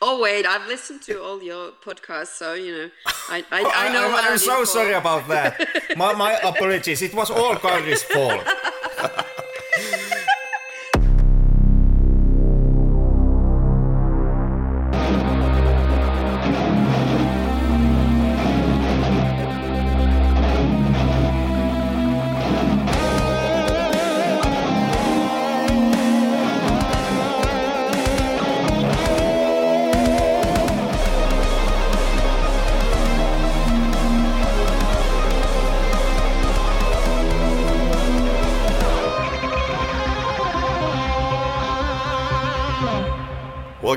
oh wait, I've listened to all your podcasts, so you know, I I, I know. I'm, I'm I'm so sorry about that. My, my apologies. It was all Karri's fault.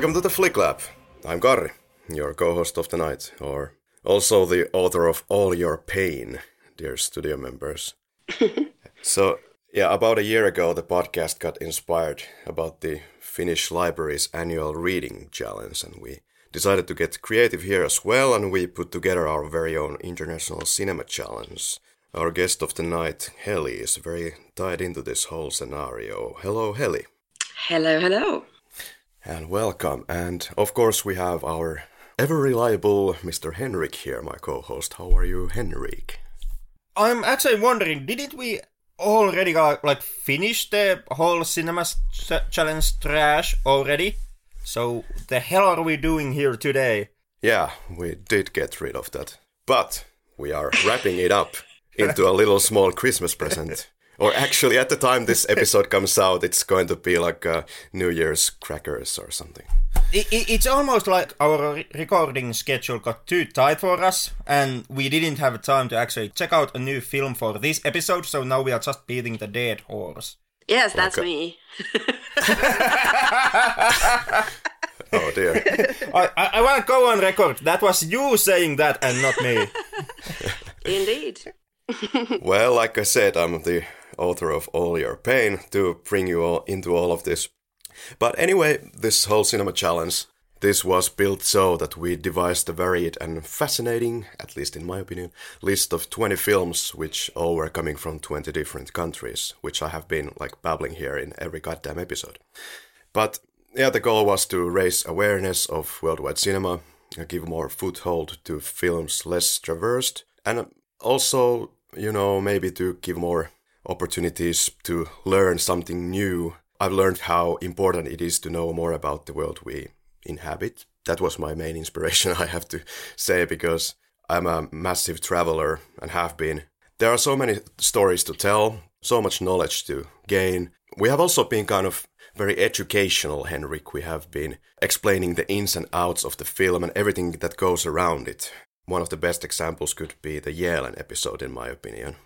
Welcome to the Flick Lab. I'm Karri, your co-host of the night, or also the author of All Your Pain, dear studio members. so, yeah, about a year ago, the podcast got inspired about the Finnish Library's annual reading challenge, and we decided to get creative here as well, and we put together our very own international cinema challenge. Our guest of the night, Heli, is very tied into this whole scenario. Hello, Heli. Hello, hello. And welcome. And of course, we have our ever reliable Mr. Henrik here, my co host. How are you, Henrik? I'm actually wondering, didn't we already uh, like finish the whole cinema challenge trash already? So the hell are we doing here today? Yeah, we did get rid of that. But we are wrapping it up into a little small Christmas present. Or actually, at the time this episode comes out, it's going to be like uh, New Year's crackers or something. I i it's almost like our re- recording schedule got too tight for us, and we didn't have time to actually check out a new film for this episode. So now we are just beating the dead horse. Yes, that's Okay. me. Oh dear. I, I, I want to go on record. That was you saying that and not me. Indeed. well, like I said, I'm the author of All Your Pain to bring you all into all of this. But anyway, this whole cinema challenge, this was built so that we devised a varied and fascinating, at least in my opinion, list of 20 films which all were coming from 20 different countries, which I have been like babbling here in every goddamn episode. But yeah, the goal was to raise awareness of worldwide cinema, give more foothold to films less traversed, and also, you know, maybe to give more opportunities to learn something new. I've learned how important it is to know more about the world we inhabit. That was my main inspiration, I have to say, because I'm a massive traveler and have been. There are so many stories to tell, so much knowledge to gain. We have also been kind of very educational, Henrik. We have been explaining the ins and outs of the film and everything that goes around it. One of the best examples could be the Yeelen episode, in my opinion.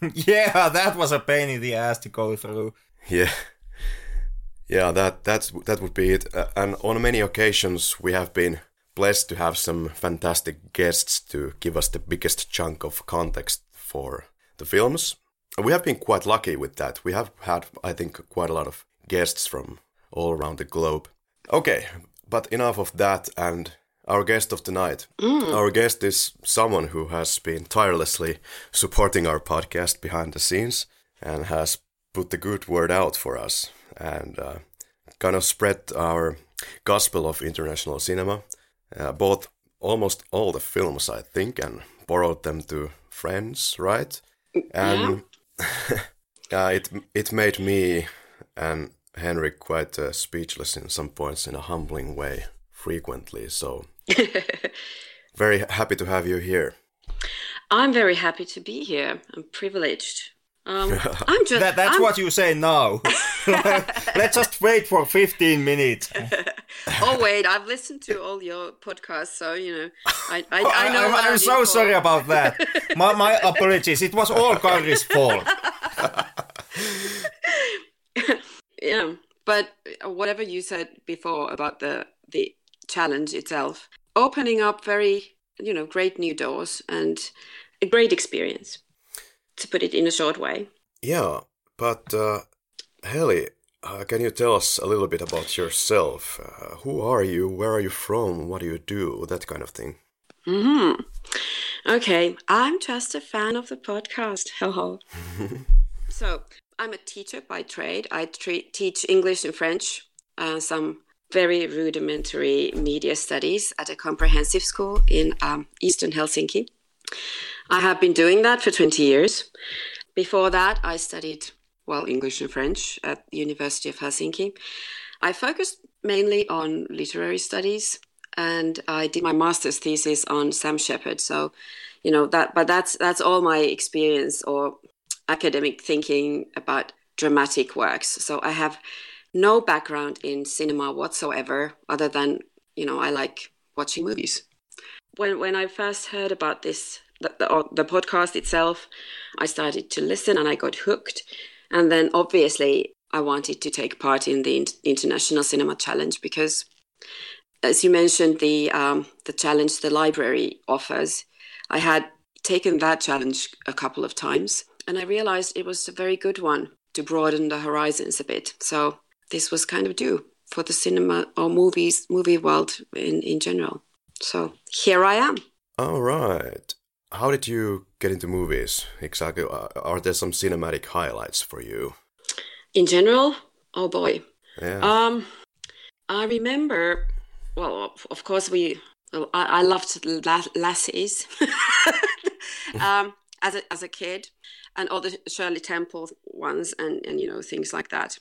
yeah, that was a pain in the ass to go through. Yeah. Yeah, that that's that would be it. Uh, and on many occasions, we have been blessed to have some fantastic guests to give us the biggest chunk of context for the films. We have been quite lucky with that. We have had, I think, quite a lot of guests from all around the globe. Okay, but enough of that and our guest of tonight. Our guest is someone who has been tirelessly supporting our podcast behind the scenes and has put the good word out for us and uh, kind of spread our gospel of international cinema. Uh, both almost all the films, I think, and borrowed them to friends, right? And uh, it it made me and Henrik quite uh, speechless in some points in a humbling way, frequently. So very happy to have you here. I'm very happy to be here. I'm privileged. Um, I'm just. That, that's I'm- what you say now. Let's just wait for 15 minutes. Oh wait, I've listened to all your podcasts, so you know, I I, I know. I'm, I'm so for. sorry about that. My, my apologies. It was all Karri's fault. yeah, but whatever you said before about the the challenge itself, opening up very you know great new doors and a great experience, to put it in a short way. Yeah, but uh, Heli, uh, can you tell us a little bit about yourself? Uh, who are you? Where are you from? What do you do? That kind of thing. Hmm. Okay, I'm just a fan of the podcast. Hello. so I'm a teacher by trade. I tre- teach English and French, uh, some very rudimentary media studies at a comprehensive school in um, Eastern Helsinki. I have been doing that for 20 years. Before that, I studied, well, English and French at the University of Helsinki. I focused mainly on literary studies and I did my master's thesis on Sam Shepard. So, you know, that, but that's, that's all my experience or academic thinking about dramatic works. So I have no background in cinema whatsoever, other than you know I like watching movies. When when I first heard about this, the, the, the podcast itself, I started to listen and I got hooked, and then obviously I wanted to take part in the International Cinema Challenge because, as you mentioned, the um, the challenge the library offers, I had taken that challenge a couple of times, and I realized it was a very good one to broaden the horizons a bit. So this was kind of due for the cinema or movies movie world in in general. So here I am. All right. How did you get into movies exactly? Uh, are there some cinematic highlights for you? In general, oh boy. Yeah. Um, I remember. Well, of course, we. Well, I, I loved Lassies um, as a as a kid, and all the Shirley Temple ones, and and you know things like that.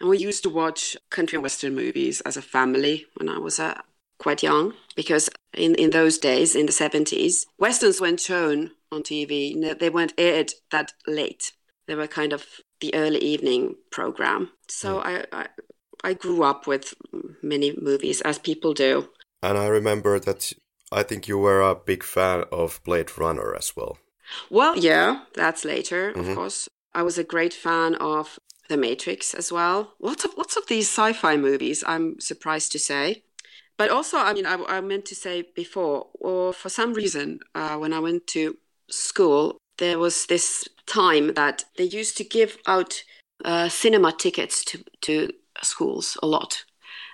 And we used to watch country and western movies as a family when I was uh, quite young, because in, in those days, in the 70s, westerns weren't shown on TV. They weren't aired that late. They were kind of the early evening program. So I, I, I grew up with many movies, as people do. And I remember that I think you were a big fan of Blade Runner as well. Well, yeah, that's later, mm-hmm. of course. I was a great fan of the Matrix as well. Lots of lots of these sci-fi movies. I'm surprised to say, but also, I mean, I, I meant to say before, or for some reason, uh, when I went to school, there was this time that they used to give out uh, cinema tickets to to schools a lot,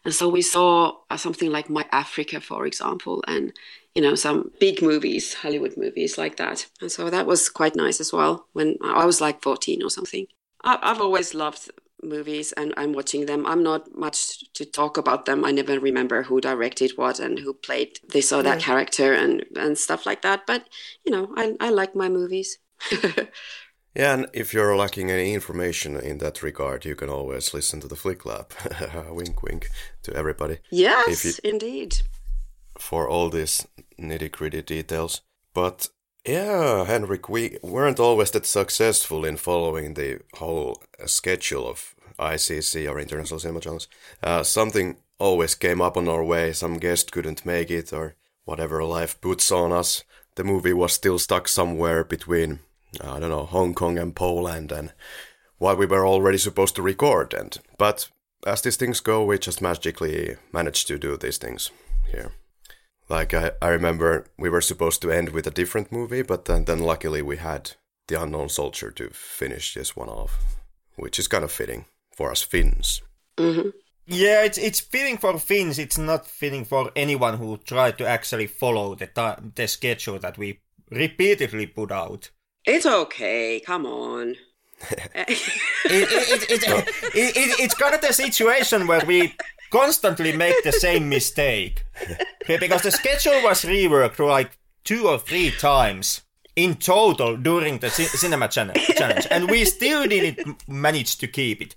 and so we saw uh, something like My Africa, for example, and you know some big movies, Hollywood movies like that, and so that was quite nice as well. When I was like fourteen or something. I've always loved movies and I'm watching them. I'm not much to talk about them. I never remember who directed what and who played this or that yeah. character and, and stuff like that. But, you know, I, I like my movies. yeah, and if you're lacking any information in that regard, you can always listen to the Flick Lab. wink, wink to everybody. Yes, you, indeed. For all these nitty gritty details. But yeah, Henrik, we weren't always that successful in following the whole uh, schedule of ICC or International Cinema. Uh, something always came up on our way, some guest couldn't make it, or whatever life puts on us. The movie was still stuck somewhere between, I don't know, Hong Kong and Poland, and what we were already supposed to record. And But as these things go, we just magically managed to do these things here. Like I, I remember we were supposed to end with a different movie, but then, then luckily we had The Unknown Soldier to finish this one off, which is kind of fitting for us Finns. Mm-hmm. Yeah, it's it's fitting for Finns. It's not fitting for anyone who tried to actually follow the ta- the schedule that we repeatedly put out. It's okay. Come on. it, it, it, it's kind of the situation where we constantly make the same mistake. because the schedule was reworked like two or three times in total during the ci- cinema challenge, and we still didn't manage to keep it.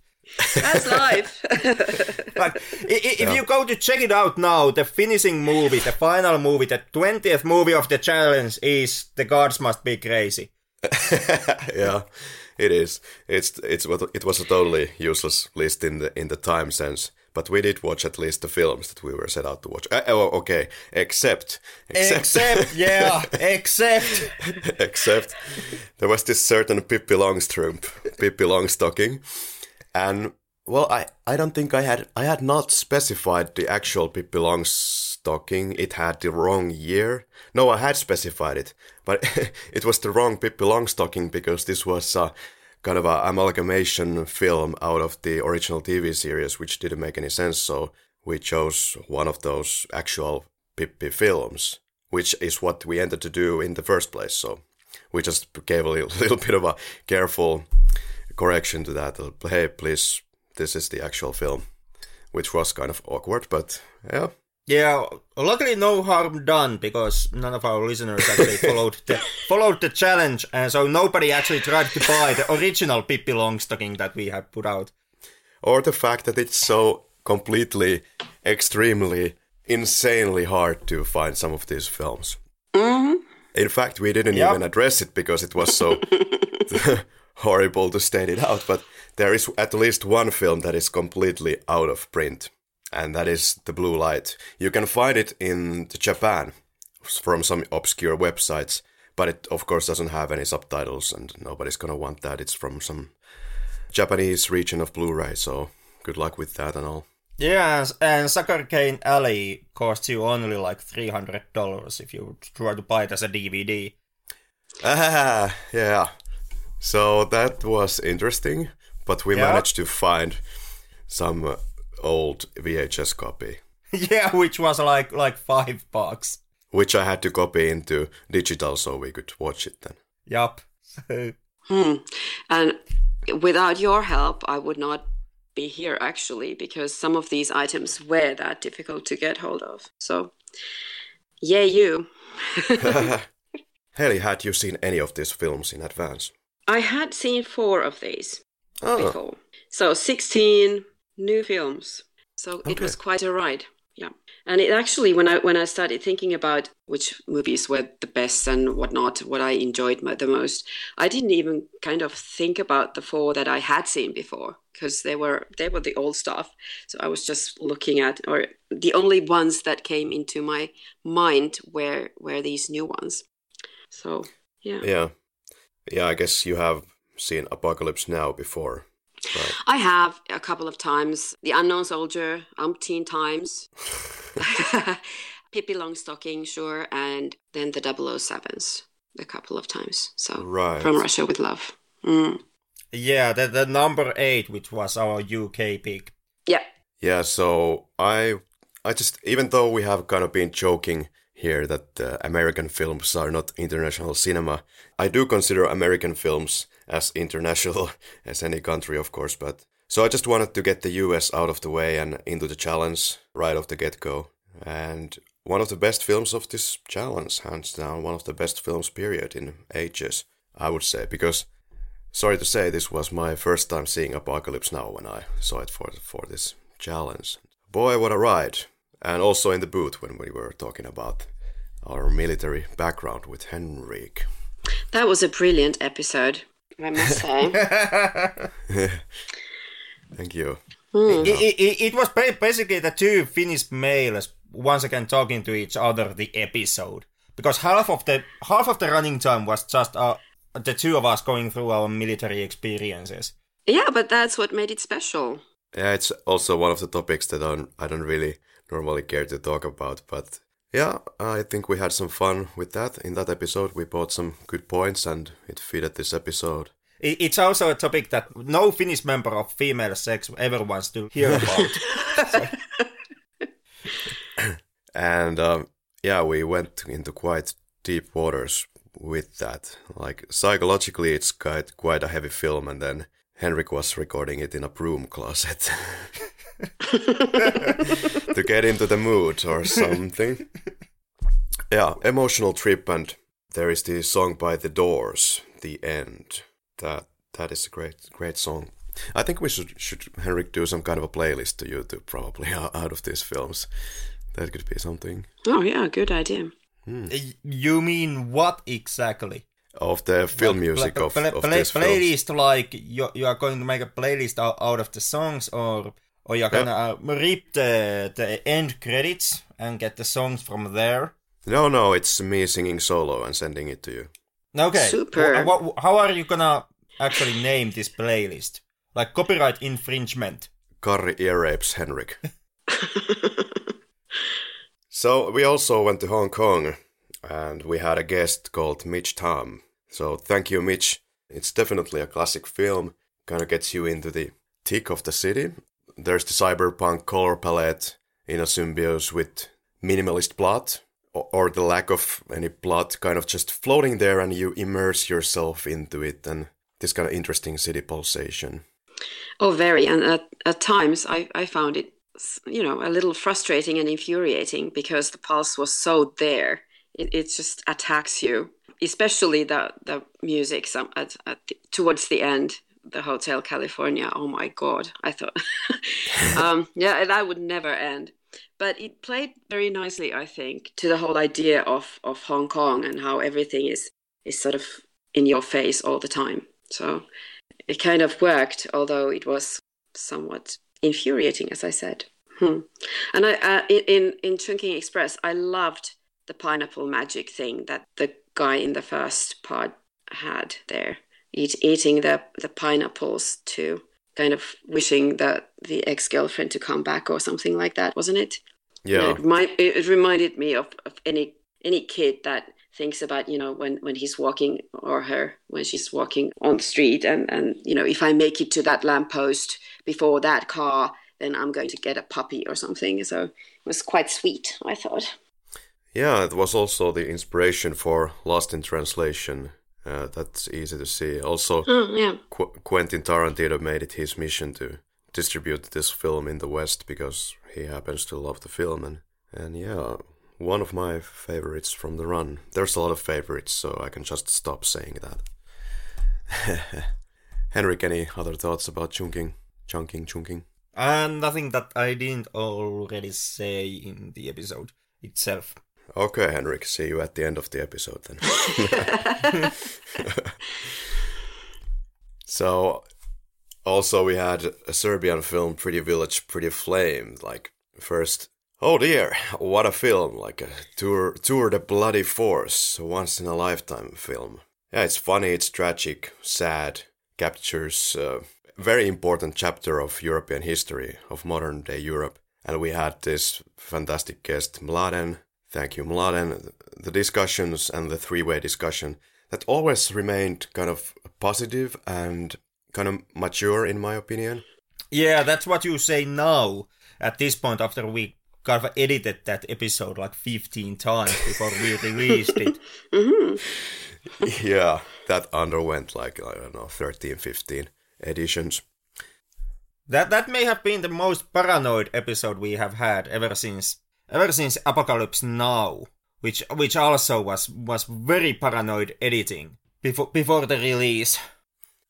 That's life. like, if yeah. you go to check it out now, the finishing movie, the final movie, the twentieth movie of the challenge is "The Gods Must Be Crazy." yeah, it is. It's it's what it was a totally useless list in the in the time sense but we did watch at least the films that we were set out to watch. Uh, oh, okay, except, except, except yeah, except, except, there was this certain Pippi Longstrump, Pippi Longstocking, and well, I, I don't think I had I had not specified the actual Pippi Longstocking. It had the wrong year. No, I had specified it, but it was the wrong Pippi Longstocking because this was. Uh, kind of a amalgamation film out of the original TV series, which didn't make any sense. So we chose one of those actual Pippi films, which is what we ended to do in the first place. So we just gave a little, little bit of a careful correction to that. Hey, please, this is the actual film. which was kind of awkward, but yeah. Yeah, luckily no harm done because none of our listeners actually followed the followed the challenge, and so nobody actually tried to buy the original Pippi Longstocking that we had put out. Or the fact that it's so completely, extremely, insanely hard to find some of these films. hmm In fact, we didn't Yep. even address it because it was so horrible to state it out. But there is at least one film that is completely out of print, and that is The Blue Light. You can find it in Japan from some obscure websites, but it of course doesn't have any subtitles, and nobody's gonna want that. It's from some Japanese region of Blu-ray, so good luck with that and all. Yeah, and- Sugar Cane Alley costs you only like three hundred dollars if you try to buy it as a DVD. Ah, yeah. So that was interesting, but we Yeah. managed to find some old VHS copy, yeah, which was like like five bucks. which I had to copy into digital so we could watch it then. Yup. Hmm. And without your help, I would not be here actually, because some of these items were that difficult to get hold of. So, yeah, you. Heli, had you seen any of these films in advance? I had seen four of these Oh, before. So, 16 new films. So, it was quite a ride. Yeah. And it actually, when I when I started thinking about which movies were the best and whatnot, what I enjoyed the most, I didn't even kind of think about the four that I had seen before because they were they were the old stuff. So I was just looking at, or the only ones that came into my mind were were these new ones. So yeah, yeah. Yeah, I guess you have seen Apocalypse Now before, right? I have a couple of times the Unknown Soldier, umpteen times. Pippi Longstocking, sure, and then the 007s a couple of times. So Right. from Russia with love. Mm. yeah, the the number eight, which was our UK pick. Yeah. Yeah, so I I just even though we have kind of been joking here that uh, American films are not international cinema, I do consider American films as international as any country, of course. But so I just wanted to get the US out of the way and into the challenge right off the get go. And one of the best films of this challenge, hands down, one of the best films period in ages, I would say, because sorry to say, this was my first time seeing Apocalypse Now when I saw it for for this challenge. Boy, what a ride! And also in the booth when we were talking about our military background with Henrik. That was a brilliant episode, I must say. Thank you. It, it, it was basically the two Finnish males once again talking to each other the episode because half of the half of the running time was just uh, the two of us going through our military experiences. yeah, but that's what made it special. Yeah, it's also one of the topics that I don't, I don't really normally care to talk about, but yeah, I think we had some fun with that. In that episode, we bought some good points and it fitted this episode. It's also a topic that no Finnish member of female sex ever wants to hear about. And um, yeah, we went into quite deep waters with that. Like psychologically, it's quite quite a heavy film, and then Henrik was recording it in a broom closet to get into the mood or something. Yeah, emotional trip, and there is the song by The Doors, "The End." That that is a great great song. I think we should should Henrik do some kind of a playlist to YouTube probably out of these films. That could be something Oh, yeah, good idea. Y- you mean what exactly? of the film Like, music pla- of, pla- of pla- these films. playlist like you, you are going to make a playlist out, out of the songs or or you're gonna uh, rip the the end credits and get the songs from there No, no, it's me singing solo and sending it to you. okay Super. Wha- wha- how are you gonna actually name this playlist like copyright infringement Karri ear rapes Henrik. so we also went to Hong Kong and we had a guest called Mitch Tam. So thank you, Mitch. It's definitely a classic film. Kind of gets you into the tick of the city. There's the cyberpunk color palette in a symbiose with minimalist plot or, or the lack of any plot kind of just floating there and you immerse yourself into it and this kind of interesting city pulsation. Oh, very. And at, at times, I, I found it you know, a little frustrating and infuriating because the pulse was so there. It, it just attacks you, especially the the music. Some at, at the, towards the end, the Hotel California. Oh my God! I thought, um, yeah, that would never end. But it played very nicely, I think, to the whole idea of of Hong Kong and how everything is is sort of in your face all the time. So it kind of worked, although it was somewhat infuriating, as I said. Hmm. And I, uh, in in Chungking Express, I loved the pineapple magic thing that the guy in the first part had there, Eat, eating the the pineapples to kind of wishing that the ex girlfriend to come back or something like that, wasn't it? Yeah. It, remind, it reminded me of, of any any kid that thinks about you know when when he's walking or her when she's walking on the street and and you know if i make it to that lamppost before that car then i'm going to get a puppy or something so it was quite sweet i thought yeah it was also the inspiration for lost in translation uh, that's easy to see also oh, yeah. Qu- quentin tarantino made it his mission to distribute this film in the west because he happens to love the film and and yeah one of my favorites from the run. There's a lot of favorites, so I can just stop saying that. Henrik, any other thoughts about Chungking? Chunking, chunking? And nothing that I didn't already say in the episode itself. Okay, Henrik, see you at the end of the episode then. so, also we had a Serbian film, Pretty Village, Pretty Flame. Like, first Oh dear, what a film! Like a tour, tour de bloody force, a once in a lifetime film. Yeah, it's funny, it's tragic, sad, captures a very important chapter of European history, of modern day Europe. And we had this fantastic guest, Mladen. Thank you, Mladen. The discussions and the three way discussion that always remained kind of positive and kind of mature, in my opinion. Yeah, that's what you say now at this point after we kind of edited that episode like 15 times before we released it. mm-hmm. Yeah, that underwent like, I don't know, 13, 15 editions. That that may have been the most paranoid episode we have had ever since ever since Apocalypse Now, which which also was was very paranoid editing before before the release.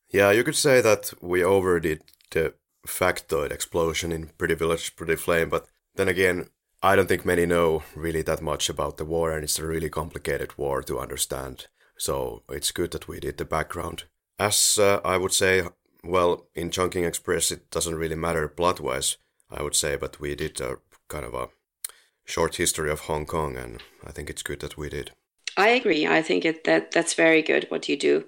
Yeah, you could say that we overdid the factoid explosion in Pretty Village, Pretty Flame, but then again, I don't think many know really that much about the war, and it's a really complicated war to understand. So it's good that we did the background. As uh, I would say, well, in Chungking Express, it doesn't really matter plot wise, I would say, but we did a kind of a short history of Hong Kong, and I think it's good that we did. I agree. I think it, that that's very good what you do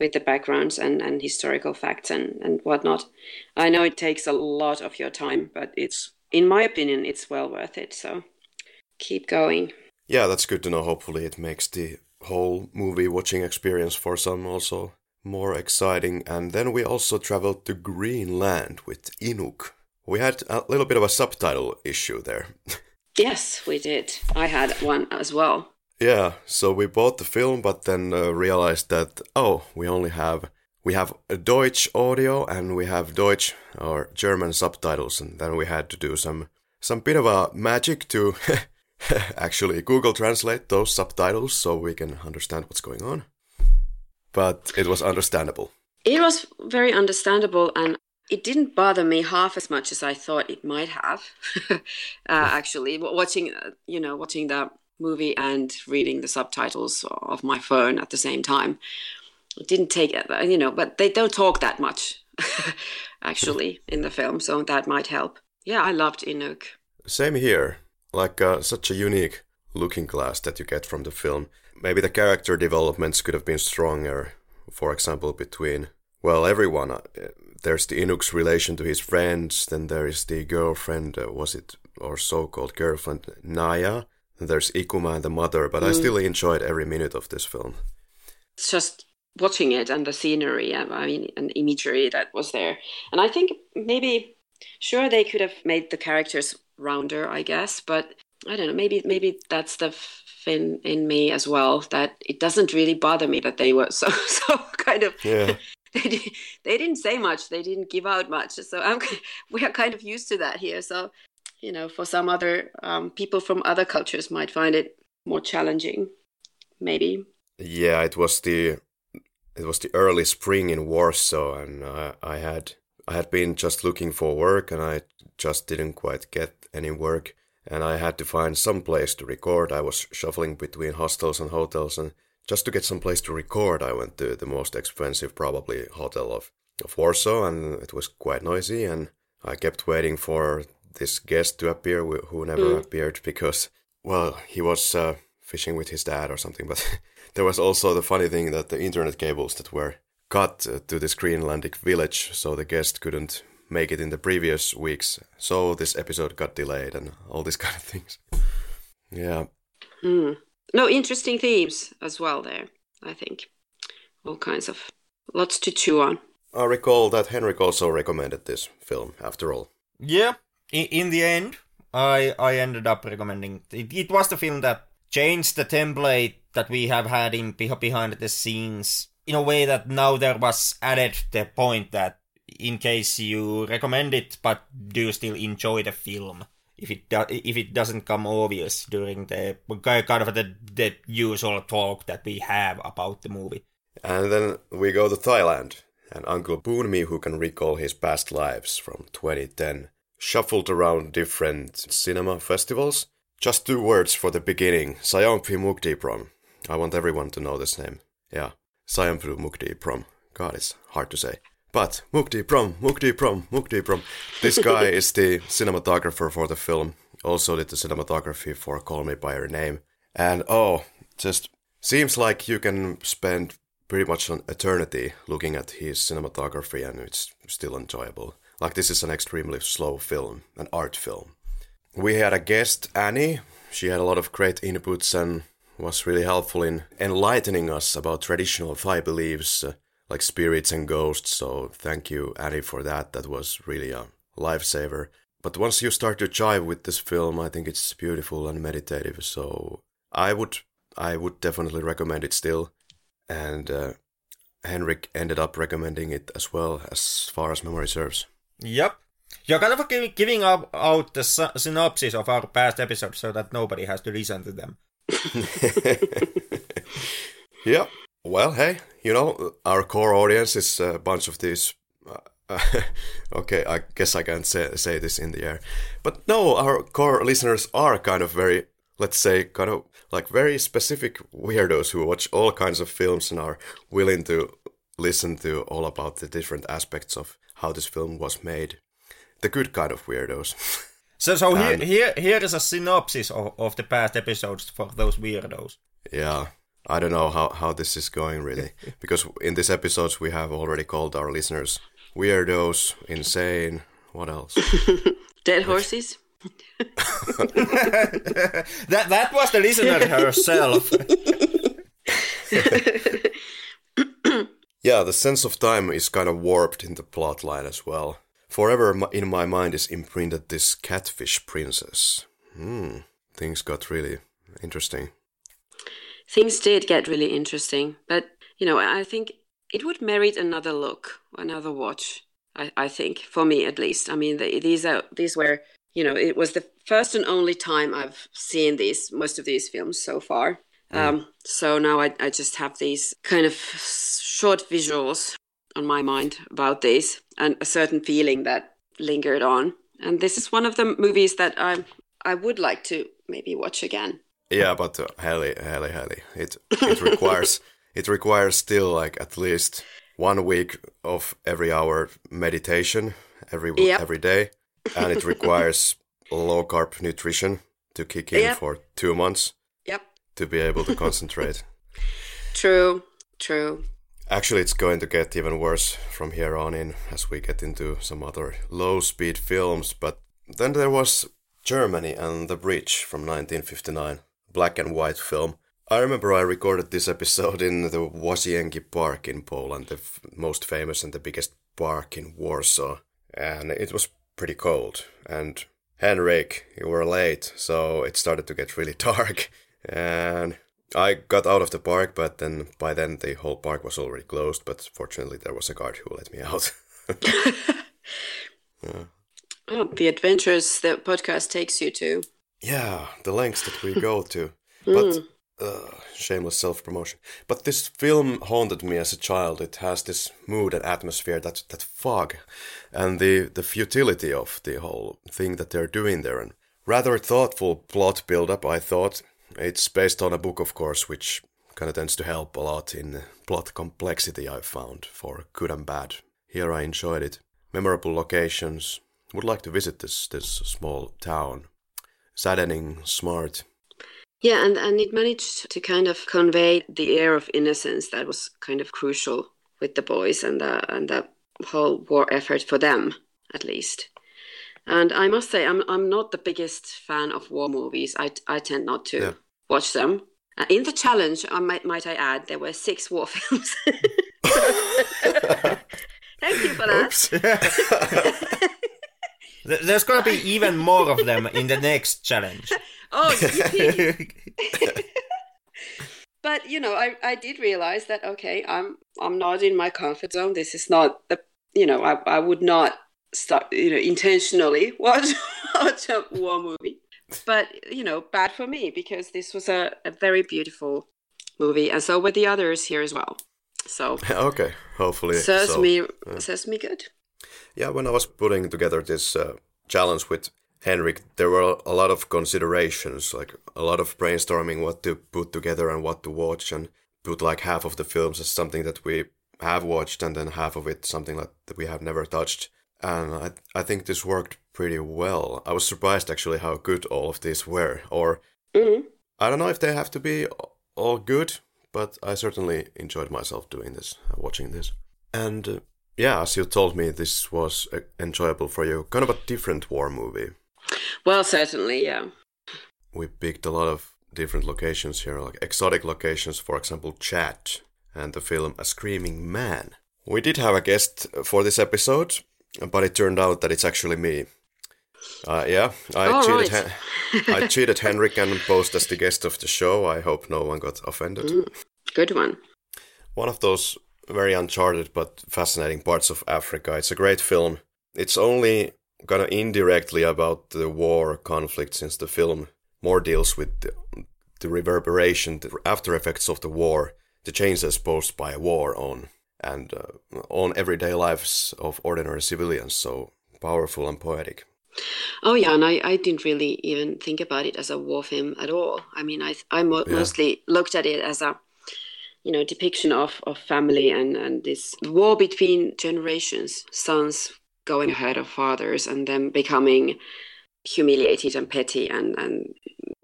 with the backgrounds and, and historical facts and, and whatnot. I know it takes a lot of your time, but it's in my opinion, it's well worth it. So keep going. Yeah, that's good to know. Hopefully, it makes the whole movie watching experience for some also more exciting. And then we also traveled to Greenland with Inuk. We had a little bit of a subtitle issue there. yes, we did. I had one as well. Yeah, so we bought the film, but then uh, realized that oh, we only have we have a Deutsch audio and we have Deutsch or German subtitles, and then we had to do some some bit of a magic to actually Google Translate those subtitles so we can understand what's going on. But it was understandable. It was very understandable, and it didn't bother me half as much as I thought it might have. uh, actually, watching you know watching the movie and reading the subtitles of my phone at the same time. It didn't take you know but they don't talk that much actually in the film so that might help. Yeah i loved inuk. Same here. Like uh, such a unique looking glass that you get from the film. Maybe the character developments could have been stronger for example between well everyone uh, there's the inuk's relation to his friends then there is the girlfriend uh, was it or so-called girlfriend naya. There's ikuma and the mother but mm. i still enjoyed every minute of this film. It's just watching it and the scenery i mean and imagery that was there. And i think maybe sure they could have made the characters rounder i guess but i don't know maybe maybe that's the Finn in me as well that it doesn't really bother me that they were so so kind of yeah they, did, they didn't say much they didn't give out much so i'm we are kind of used to that here so you know, for some other um, people from other cultures might find it more challenging, maybe. Yeah, it was the it was the early spring in Warsaw, and I, I had I had been just looking for work, and I just didn't quite get any work, and I had to find some place to record. I was shuffling between hostels and hotels, and just to get some place to record, I went to the most expensive, probably hotel of of Warsaw, and it was quite noisy, and I kept waiting for this guest to appear, who never mm. appeared because, well, he was uh, fishing with his dad or something. But there was also the funny thing that the internet cables that were cut uh, to this Greenlandic village, so the guest couldn't make it in the previous weeks. So this episode got delayed and all these kind of things. Yeah. Mm. No, interesting themes as well there, I think. All kinds of lots to chew on. I recall that Henrik also recommended this film after all. Yeah, in, in the end, I I ended up recommending it, it was the film that changed the template that we have had in behind the scenes in a way that now there was added the point that in case you recommend it but do still enjoy the film if it do, if it doesn't come obvious during the kind of the the usual talk that we have about the movie. And then we go to Thailand and Uncle Boonmee, who can recall his past lives from 2010, shuffled around different cinema festivals. Just two words for the beginning Sayombhu Mukdeeprom. I want everyone to know this name. Yeah, Sayombhu Mukdeeprom. God, it's hard to say. But Mukdeeprom, Mukdi Prom, Mukdeeprom. This guy is the cinematographer for the film. Also did the cinematography for Call Me By Your Name. And oh, just seems like you can spend pretty much an eternity looking at his cinematography and it's still enjoyable. Like this is an extremely slow film, an art film. We had a guest, Annie. She had a lot of great inputs and was really helpful in enlightening us about traditional Thai beliefs uh, like spirits and ghosts. So thank you, Annie, for that. That was really a lifesaver. But once you start to jive with this film, I think it's beautiful and meditative. So I would I would definitely recommend it still and uh, Henrik ended up recommending it as well, as far as memory serves. Yep. You're kind of giving up, out the synopsis of our past episodes so that nobody has to listen to them. yeah. Well, hey, you know, our core audience is a bunch of these. Uh, okay, I guess I can't say, say this in the air. But no, our core listeners are kind of very, let's say, kind of like very specific weirdos who watch all kinds of films and are willing to listen to all about the different aspects of how this film was made. The good kind of weirdos. So, so here, here, here is a synopsis of, of the past episodes for those weirdos. Yeah, I don't know how, how this is going really, because in these episodes we have already called our listeners weirdos, insane. What else? Dead horses. that that was the listener herself. yeah, the sense of time is kind of warped in the plotline as well. Forever in my mind is imprinted this catfish princess. Hmm, things got really interesting. Things did get really interesting, but you know, I think it would merit another look, another watch. I, I think, for me at least. I mean, the, these are these were you know, it was the first and only time I've seen these most of these films so far. Mm. Um, so now I, I just have these kind of short visuals on my mind about these and a certain feeling that lingered on. And this is one of the movies that I I would like to maybe watch again. Yeah, but uh, Heli, Heli, Heli, it it requires it requires still like at least one week of every hour meditation every yep. every day and it requires low carb nutrition to kick in yep. for two months. Yep. To be able to concentrate. true. True. Actually, it's going to get even worse from here on in as we get into some other low speed films. But then there was Germany and the Bridge from 1959, black and white film. I remember I recorded this episode in the Łazienki Park in Poland, the f- most famous and the biggest park in Warsaw. And it was pretty cold. And Henrik, you were late, so it started to get really dark. And I got out of the park, but then by then the whole park was already closed. But fortunately, there was a guard who let me out. yeah. Oh, the adventures the podcast takes you to. Yeah, the lengths that we go to. But Mm. uh, shameless self promotion. But this film haunted me as a child. It has this mood and atmosphere, that that fog, and the the futility of the whole thing that they're doing there. And rather thoughtful plot build up. I thought it's based on a book, of course, which kind of tends to help a lot in plot complexity. I've found for good and bad. Here I enjoyed it. Memorable locations. Would like to visit this this small town. Saddening, smart, Yeah, and, and it managed to kind of convey the air of innocence that was kind of crucial with the boys and the, and the whole war effort for them, at least. And I must say, I'm I'm not the biggest fan of war movies. I, I tend not to Yeah. watch them. Uh, in the challenge, I might might I add, there were six war films. Thank you for that. Oops. Th- There's gonna be even more of them in the next challenge. Oh, but you know I, I did realize that okay i'm i'm not in my comfort zone this is not the you know i, I would not start you know intentionally watch watch a war movie but you know bad for me because this was a, a very beautiful movie and so were the others here as well so okay, hopefully. serves so. me serves me good Yeah, when I was putting together this uh, challenge with Henrik, there were a lot of considerations, like a lot of brainstorming what to put together and what to watch, and put like half of the films as something that we have watched, and then half of it something that we have never touched. And I, I think this worked pretty well. I was surprised actually how good all of these were, or Mhm. I don't know if they have to be all good, but I certainly enjoyed myself doing this, watching this. And uh, yeah, as you told me, this was uh, enjoyable for you. Kind of a different war movie. well certainly yeah We picked a lot of different locations here, like exotic locations, for example, Chad, and the film A Screaming Man. We did have a guest for this episode, but it turned out that it's actually me. Uh, yeah, I All cheated. right. Hen- I cheated Henrik and posed as the guest of the show. I hope no one got offended. good one one of those very uncharted but fascinating parts of Africa. It's a great film. It's only kind of indirectly about the war conflict since the film more deals with the, the reverberation, the after effects of the war, the changes posed by war on and uh, on everyday lives of ordinary civilians. So powerful and poetic. Oh yeah, and I, I didn't really even think about it as a war film at all. I mean, I I mo- Yeah. mostly looked at it as a you know depiction of, of family and and this war between generations, sons going ahead of fathers and them becoming humiliated and petty and and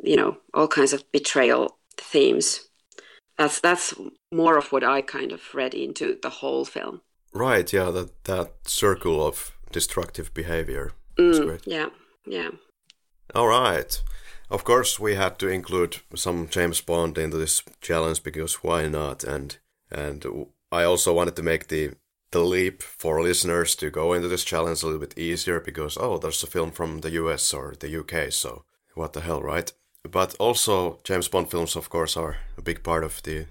you know all kinds of betrayal themes. That's that's more of what I kind of read into the whole film. Right, yeah, that, that circle of destructive behavior. Mm, great. yeah, yeah. All right. Of course, we had to include some James Bond into this challenge because why not? And and I also wanted to make the the leap for listeners to go into this challenge a little bit easier because oh, there's a film from the US or the UK, so what the hell, right? But also, James Bond films, of course, are a big part of the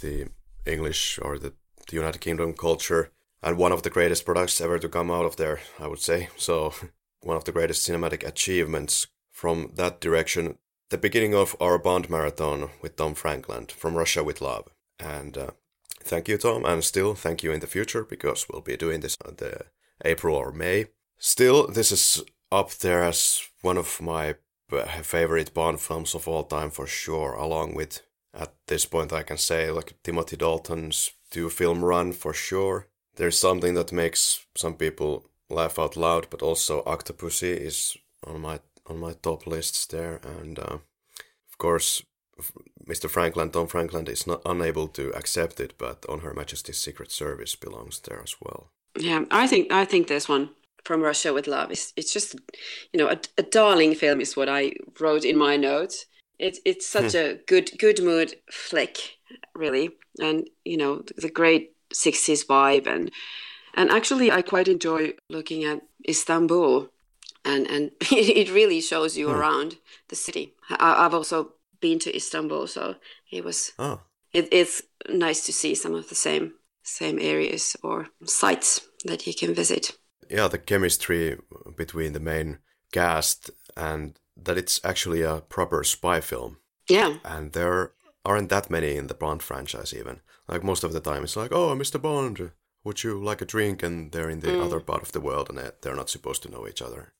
the English or the, the United Kingdom culture, and one of the greatest products ever to come out of there, I would say. So, one of the greatest cinematic achievements from that direction. The beginning of our Bond marathon with Tom Frankland from Russia with Love. And uh, thank you, Tom, and still thank you in the future because we'll be doing this the April or May. Still, this is up there as one of my uh, favorite Bond films of all time for sure, along with at this point I can say like Timothy Dalton's two film run for sure. There's something that makes some people laugh out loud, but also Octopussy is on my on my top lists there, and uh, of course Mr. Frankland, Tom Frankland is not unable to accept it, but On Her Majesty's Secret Service belongs there as well. Yeah, I think I think this one from Russia with Love is it's just you know a, a darling film is what I wrote in my notes. It's it's such a good good mood flick, really, and you know the great sixties vibe and and actually I quite enjoy looking at Istanbul, and and it really shows you Hmm. around the city. I, I've also been to Istanbul, so it was Oh, it, it's nice to see some of the same same areas or sites that you can visit. yeah, the chemistry between the main cast and that it's actually a proper spy film. Yeah. And there aren't that many in the Bond franchise even. Like most of the time it's like, "Oh, Mr. Bond, would you like a drink?" and they're in the Mm. other part of the world and they- they're not supposed to know each other.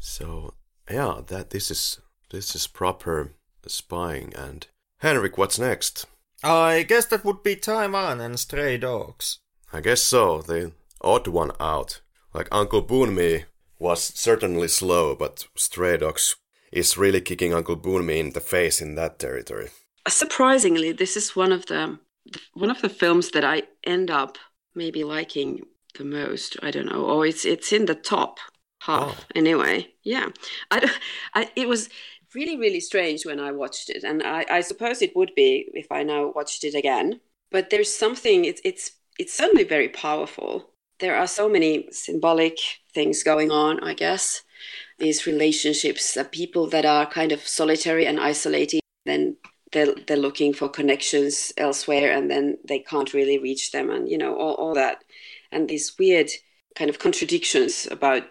So, yeah, that this is this is proper spying and Henrik, what's next? I guess that would be Taiwan and Stray Dogs. I guess so. The odd one out. Like Uncle Boonmee was certainly slow, but Stray Dogs is really kicking Uncle Boonmee in the face in that territory. Surprisingly, this is one of the one of the films that I end up maybe liking the most. I don't know, or it's it's in the top half Oh. anyway. Yeah, I, I it was really really strange when I watched it, and I, I suppose it would be if I now watched it again. But there's something. It's it's it's certainly very powerful. There are so many symbolic things going on. I guess these relationships, uh, people that are kind of solitary and isolated, then they're they're looking for connections elsewhere, and then they can't really reach them, and you know all, all that, and these weird kind of contradictions about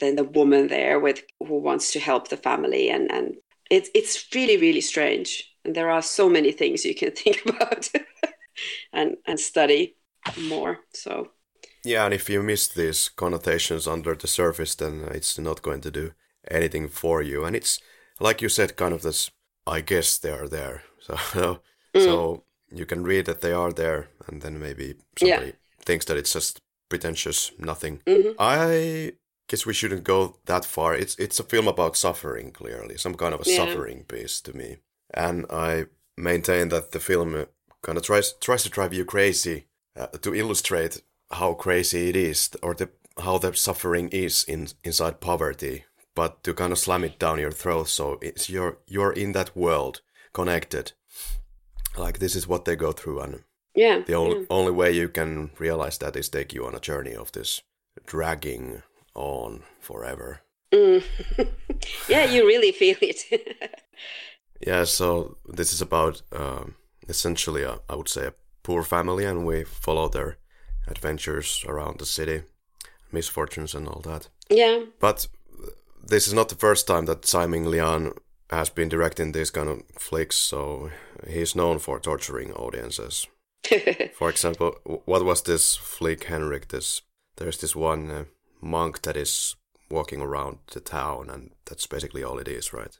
then the woman there with who wants to help the family, and and it's it's really really strange, and there are so many things you can think about and and study more. So Yeah, and if you miss these connotations under the surface, then it's not going to do anything for you. And it's like you said, kind of this. I guess they are there, so mm. so you can read that they are there, and then maybe somebody thinks that it's just pretentious nothing. Mm-hmm. I guess we shouldn't go that far. It's it's a film about suffering, clearly, some kind of a Yeah. suffering piece to me, and I maintain that the film uh, kind of tries tries to drive you crazy uh, to illustrate how crazy it is, or the how the suffering is in inside poverty, but to kind of slam it down your throat. So it's you're you're in that world, connected. Like this is what they go through, and yeah, the only yeah. only way you can realize that is take you on a journey of this dragging on forever. Mm. yeah, you really feel it. Yeah, so this is about um, essentially, a, I would say, a poor family, and we follow their adventures around the city, misfortunes, and all that. yeah, But this is not the first time that Tsai Ming-liang has been directing these kind of flicks, so he's known for torturing audiences. For example, what was this flick, Henrik? This there's this one uh, monk that is walking around the town, and that's basically all it is, right?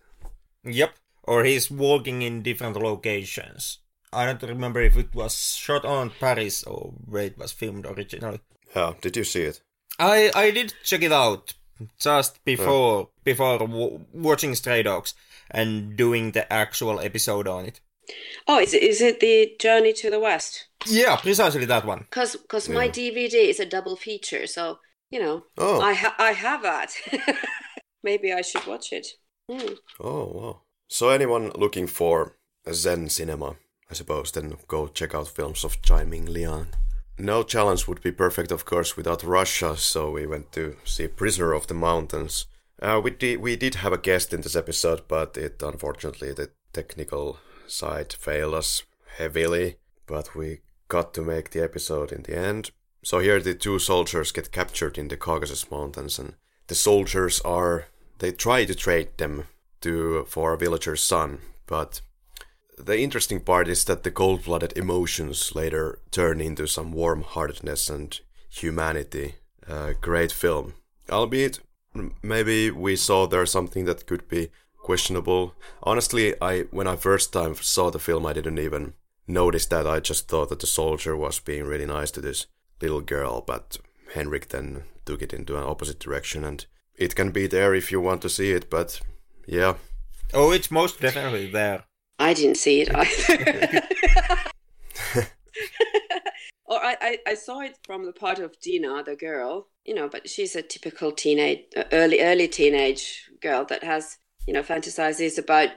Yep. Or he's walking in different locations. I don't remember if it was shot on Paris or where it was filmed originally. Yeah, did you see it? I I did check it out just before before w- watching Stray Dogs and doing the actual episode on it. oh, is it, is it the Journey to the West? Yeah, precisely that one. Because because my DVD is a double feature, so you know Oh, I ha- I have that. Maybe I should watch it. Hmm. oh, wow. So anyone looking for a Zen cinema, I suppose, then go check out films of Tsai Ming-liang. No challenge would be perfect, of course, without Russia, so we went to see Prisoner of the Mountains. Uh, we did we did have a guest in this episode, but it unfortunately the technical side failed us heavily. But we got to make the episode in the end. So here the two soldiers get captured in the Caucasus Mountains, and the soldiers are they try to trade them to for a villager's son, but the interesting part is that the cold-blooded emotions later turn into some warm-heartedness and humanity. Uh, great film, albeit maybe we saw there something that could be questionable. Honestly, I when I first time saw the film, I didn't even notice that. I just thought that the soldier was being really nice to this little girl, but Henrik then took it into an opposite direction, and it can be there if you want to see it. But yeah, Oh, it's most definitely there. I didn't see it either. or I, I, I saw it from the part of Dina, the girl, you know, but she's a typical teenage, uh, early, early teenage girl that has, you know, fantasizes about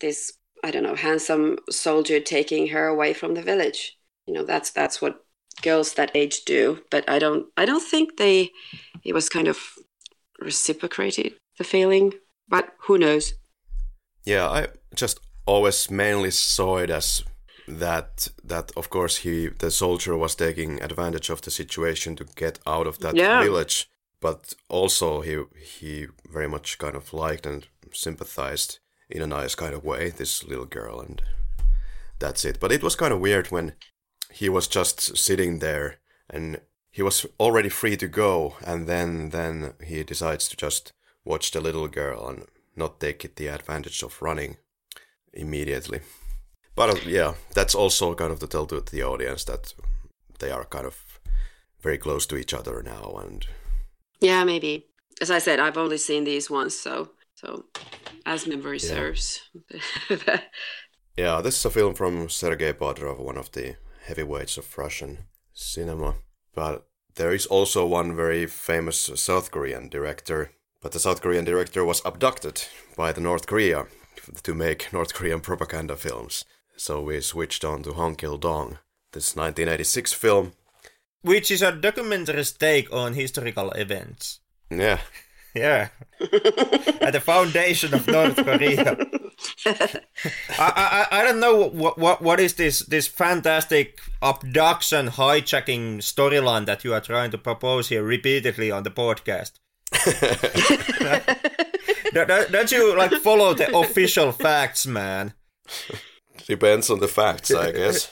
this, I don't know, handsome soldier taking her away from the village. You know, that's that's what girls that age do. But I don't, I don't think they, it was kind of reciprocated the feeling. But who knows? Yeah, I just always mainly saw it as that that of course he the soldier was taking advantage of the situation to get out of that Yeah. village but also he he very much kind of liked and sympathized in a nice kind of way this little girl, and that's it. But it was kind of weird when he was just sitting there and he was already free to go, and then then he decides to just watch the little girl and not take the advantage of running immediately. But uh, yeah, that's also kind of to tell to the audience that they are kind of very close to each other now, and Yeah, maybe. As I said, I've only seen these once, so so as memory Yeah. serves. Yeah, this is a film from Sergei Bodrov, one of the heavyweights of Russian cinema. But there is also one very famous South Korean director. But the South Korean director was abducted by the North Korea to make North Korean propaganda films. So we switched on to Hong Kil Dong, this 1986 film. Which is a documentary's take on historical events. Yeah, Yeah. At the foundation of North Korea. I, I I don't know what what what is this this fantastic abduction hijacking storyline that you are trying to propose here repeatedly on the podcast. don't, you like follow the official facts, man? Depends on the facts, I guess.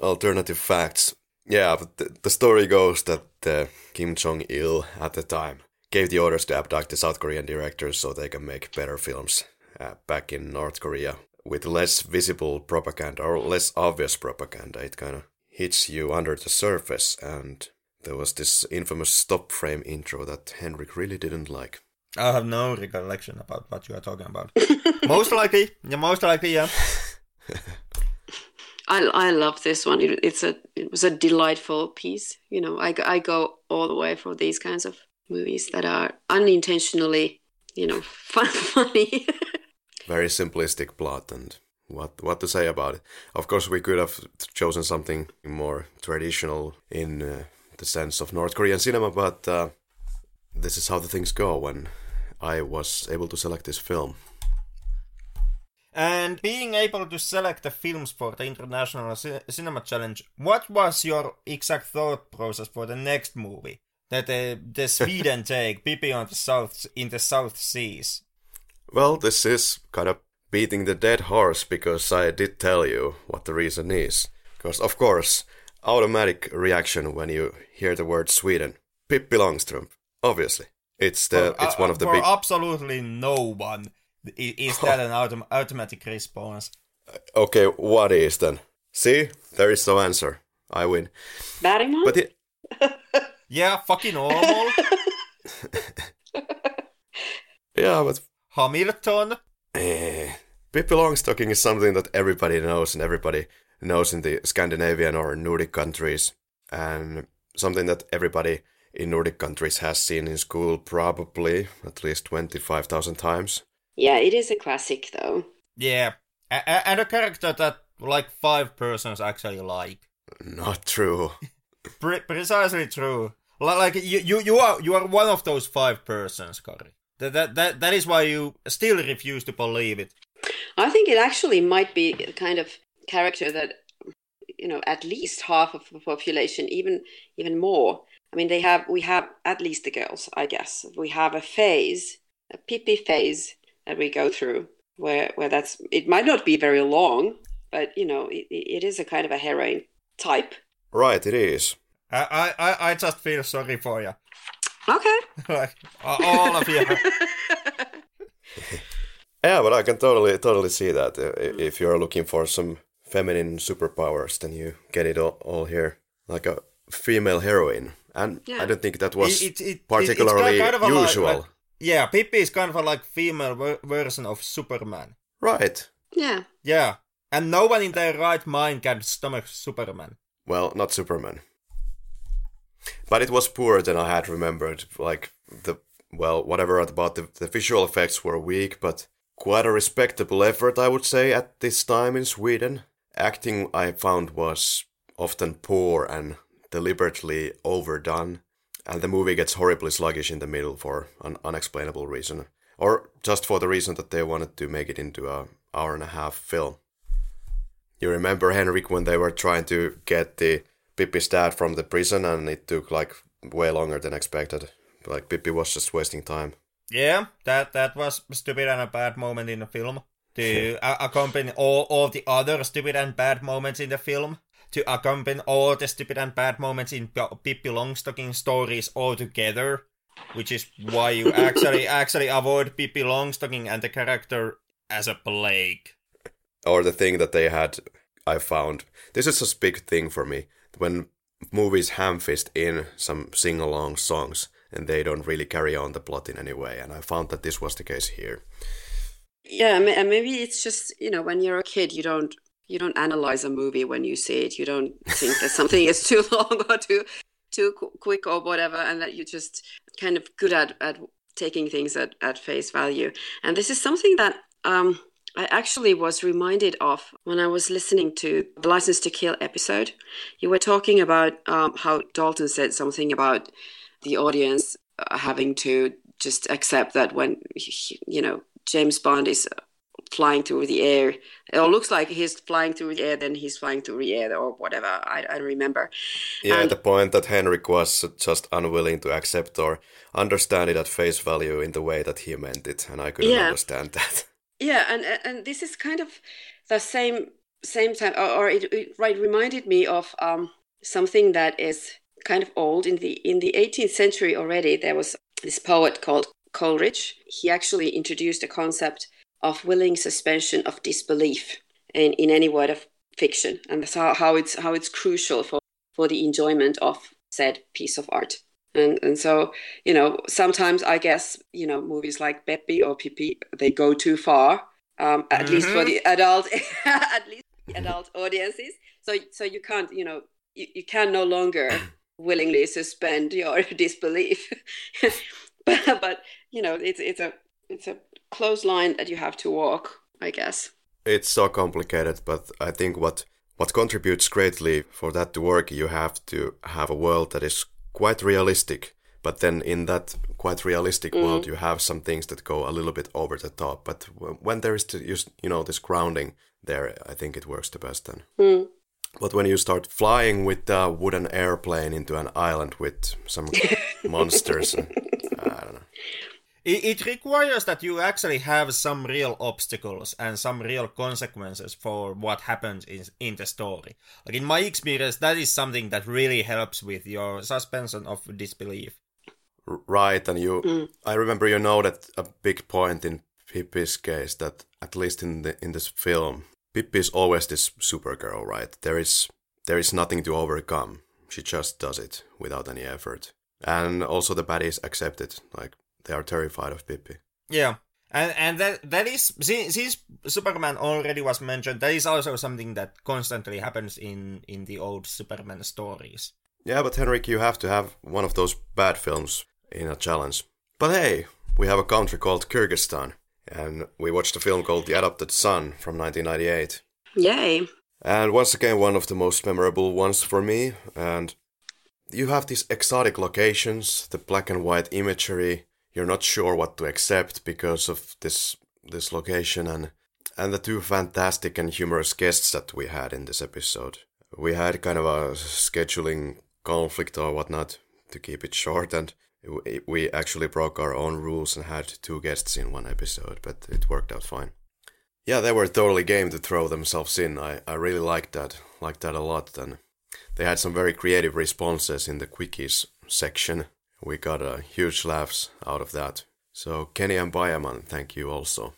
Alternative facts. Yeah, but the, the story goes that uh, Kim Jong Il at the time gave the orders to abduct the South Korean directors so they can make better films uh, back in North Korea with less visible propaganda or less obvious propaganda. It kind of hits you under the surface, and there was this infamous stop frame intro that Henrik really didn't like. I have no recollection about what you are talking about. most likely, yeah, most likely, yeah. I I love this one. It, it's a it was a delightful piece. You know, I go- I go all the way for these kinds of movies that are unintentionally, you know, fun, funny. Very simplistic plot and what what to say about it. Of course, we could have chosen something more traditional in uh, the sense of North Korean cinema, but uh, this is how the things go when I was able to select this film. And being able to select the films for the International Ci- Cinema Challenge, what was your exact thought process for the next movie? That uh, the Sweden take, Pippi on the South in the South Seas. Well, this is kind of beating the dead horse because I did tell you what the reason is. Because of course, automatic reaction when you hear the word Sweden, Pippi Långstrump. Obviously, it's the For- it's uh, one of the for big. absolutely no one is that an autom- automatic response. Uh, okay, what is then? See, there is no answer. I win. Bergman? But it, Yeah, fucking normal. yeah, but Hamilton. eh, Pippi Longstocking is something that everybody knows and everybody knows in the Scandinavian or Nordic countries, and something that everybody in Nordic countries has seen in school probably at least twenty-five thousand times. yeah, it is a classic though. Yeah, a- a- and a character that like five persons actually like. Not true. Pre- precisely true. Like you, you, you are you are one of those five persons, Karri. That, that that that is why you still refuse to believe it. I think it actually might be the kind of character that you know at least half of the population, even even more. I mean, they have we have at least the girls, I guess. We have a phase, a Pippi phase that we go through, where where that's it might not be very long, but you know it, it is a kind of a heroine type. Right, it is. I I I- I just feel sorry for you, Okay. like all of you. Yeah, but I can totally totally see that. I- i- If you're looking for some feminine superpowers, then you get it all, all here, like a female heroine. And Yeah. I don't think that was It- it- it- particularly it's kind of a like- usual. like- yeah, Pippi is kind of a like female ver- version of Superman. Right. Yeah. Yeah, and no one in their right mind can stomach Superman. Well, not Superman. But it was poorer than I had remembered. Like the well, whatever about the the visual effects were weak, but quite a respectable effort, I would say, at this time in Sweden. Acting I found was often poor and deliberately overdone, and the movie gets horribly sluggish in the middle for an unexplainable reason, or just for the reason that they wanted to make it into a hour and a half film. You remember Henrik when they were trying to get the Pippi's dad from the prison, and it took like way longer than expected. Like Pippi was just wasting time. Yeah, that that was stupid and a bad moment in the film. To accompany all, all the other stupid and bad moments in the film. To accompany all the stupid and bad moments in Pippi Longstocking stories all together. Which is why you actually actually avoid Pippi Longstocking and the character as a plague. Or the thing that they had, I found. This is a big thing for me. When movies ham-fist in some sing-along songs and they don't really carry on the plot in any way. And I found that this was the case here. Yeah, and maybe it's just you know when you're a kid, you don't you don't analyze a movie when you see it. You don't think that something is too long or too too quick or whatever, and that you're just kind of good at at taking things at, at face value. And this is something that um, I actually was reminded of when I was listening to the License to Kill episode. You were talking about um, how Dalton said something about the audience uh, having to just accept that when you know James Bond is flying through the air, it looks like he's flying through the air, then he's flying through the air or whatever. I, I don't remember. Yeah, and, the point that Henrik was just unwilling to accept or understand it at face value in the way that he meant it, and I couldn't yeah. understand that. Yeah, and and this is kind of the same same time, or, or it, it right reminded me of um, something that is kind of old. In the in the 18th century already there was this poet called Coleridge. He actually introduced a concept of willing suspension of disbelief in, in any word of fiction. And that's how, how it's how it's crucial for for the enjoyment of said piece of art and and so you know sometimes i guess you know movies like Peppi or Pippi they go too far um, at mm-hmm. least for mm-hmm. the adult at least the adult audiences so so you can't you know you, you can no longer willingly suspend your disbelief. but but you know, it's it's a it's a close line that you have to walk, I guess. It's so complicated, but I think what what contributes greatly for that to work, you have to have a world that is quite realistic. But then in that quite realistic mm. world, you have some things that go a little bit over the top. But when there is just you know this grounding there, I think it works the best then. Mm. But when you start flying with a wooden airplane into an island with some monsters, I don't know. It, it requires that you actually have some real obstacles and some real consequences for what happens in, in the story. Like in my experience, that is something that really helps with your suspension of disbelief. Right, and you, mm. I remember you know that a big point in Pippi's case that at least in the in this film, Pippi is always this supergirl, right? There is there is nothing to overcome. She just does it without any effort. And also the baddies accept it, like they are terrified of Pippi. Yeah. And and that that is since, since Superman already was mentioned, that is also something that constantly happens in in the old Superman stories. Yeah, but Henrik, you have to have one of those bad films in a challenge. But hey, we have a country called Kyrgyzstan and we watched a film called The Adopted Son from 1998. Yay! And once again, one of the most memorable ones for me. And you have these exotic locations, the black and white imagery. You're not sure what to accept because of this this location and and the two fantastic and humorous guests that we had in this episode. We had kind of a scheduling conflict or whatnot to keep it short, and we actually broke our own rules and had two guests in one episode, but it worked out fine. Yeah, they were totally game to throw themselves in. I, I really liked that, liked that a lot, and they had some very creative responses in the quickies section. We got a huge laughs out of that. So Kenny and Bayaman, thank you also.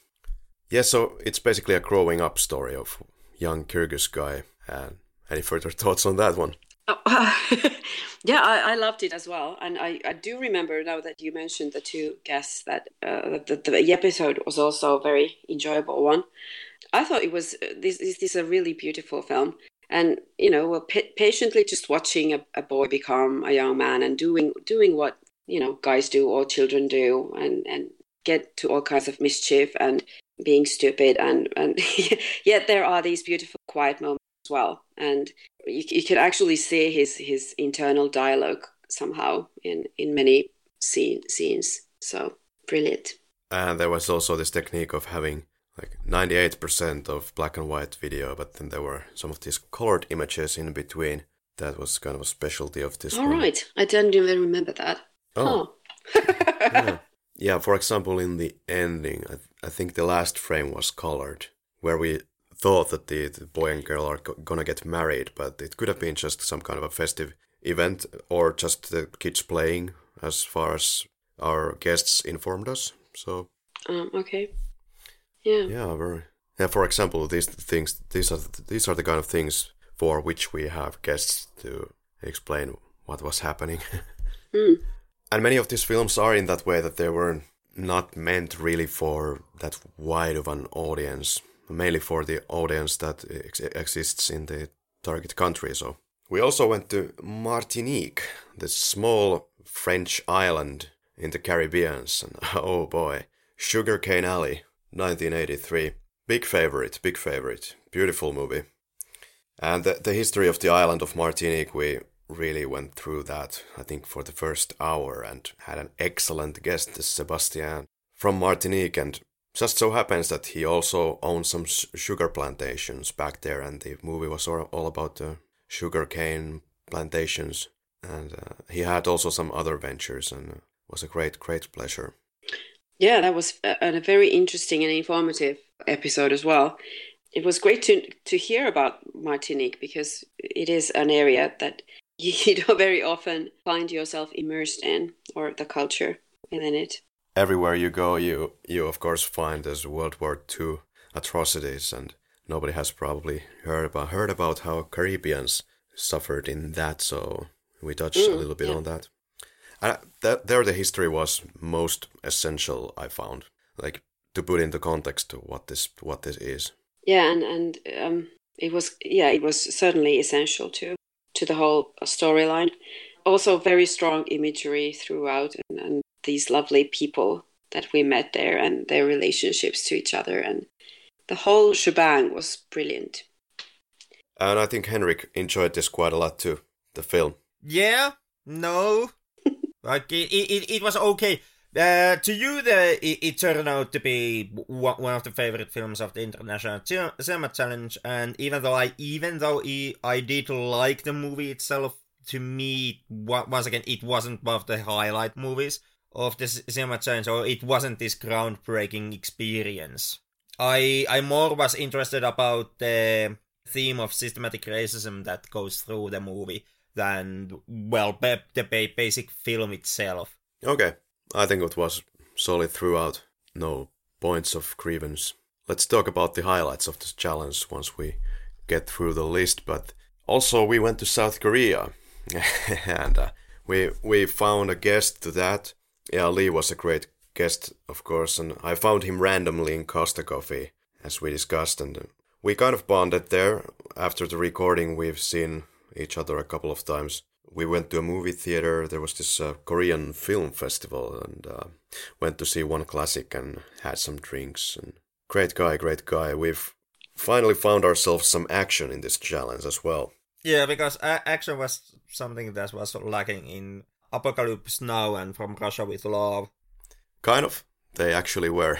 Yeah, so it's basically a growing up story of young Kyrgyz guy. And any further thoughts on that one? Oh, uh, yeah, I, I, loved it as well, and I, I do remember now that you mentioned the two guests that uh, the, the episode was also a very enjoyable one. I thought it was uh, this, this is a really beautiful film, and you know, patiently just watching a, a boy become a young man and doing doing what you know guys do or children do, and and get to all kinds of mischief and being stupid, and and yet there are these beautiful quiet moments as well, and you, you can actually see his his internal dialogue somehow in in many scene, scenes. So brilliant. And there was also this technique of having like 98% of black and white video, but then there were some of these colored images in between. That was kind of a specialty of this. All one. right, I don't even remember that. Oh, yeah. yeah, for example, in the ending, I, I think the last frame was colored, where we thought that the, the boy and girl are go- gonna get married, but it could have been just some kind of a festive event or just the kids playing, as far as our guests informed us. So, Um, okay. Yeah. yeah, very. Yeah, for example, these things, these are these are the kind of things for which we have guests to explain what was happening. Mm. And many of these films are in that way that they were not meant really for that wide of an audience, mainly for the audience that ex- exists in the target country. So we also went to Martinique, this small French island in the Caribbean. And oh boy, Sugar Cane Alley, 1983. Big favorite, big favorite. Beautiful movie. And the, the history of the island of Martinique, we really went through that, I think, for the first hour and had an excellent guest, Sebastian from Martinique. And just so happens that he also owns some sugar plantations back there, and the movie was all about the sugarcane plantations. And uh, he had also some other ventures, and it was a great, great pleasure. Yeah, that was a, a very interesting and informative episode as well. It was great to to hear about Martinique because it is an area that you don't very often find yourself immersed in or the culture within it. Everywhere you go, you you of course find there's World War II atrocities, and nobody has probably heard about heard about how Caribbeans suffered in that. So we touched a Mm, little bit yeah. on that. And that there, the history was most essential. I found, like to put into context to what this what this is. Yeah, and and um, it was yeah, it was certainly essential to to the whole storyline. Also, very strong imagery throughout, and, and these lovely people that we met there, and their relationships to each other, and the whole shebang was brilliant. And I think Henrik enjoyed this quite a lot too. The film. Yeah, no. Like it, it, it was okay. Uh, to you, the it, it turned out to be one of the favorite films of the International Cin- Cinema Challenge, and even though I even though I, did like the movie itself, to me, once again, it wasn't one of the highlight movies of the Cinema Challenge, or it wasn't this groundbreaking experience. I I more was interested about the theme of systematic racism that goes through the movie than well the ba- basic film itself. Okay, I think it was solid throughout. No points of grievance. Let's talk about the highlights of this challenge once we get through the list. But also, we went to South Korea, and uh, we we found a guest to that. Yeah, Lee was a great guest, of course, and I found him randomly in Costa Coffee, as we discussed, and we kind of bonded there. After the recording, we've seen each other a couple of times. We went to a movie theater. There was this uh, Korean film festival, and uh, went to see one classic and had some drinks. And great guy, great guy. We've finally found ourselves some action in this challenge as well. Yeah, because a- action was something that was lacking in Apocalypse Now and From Russia with Love. Kind of. They actually were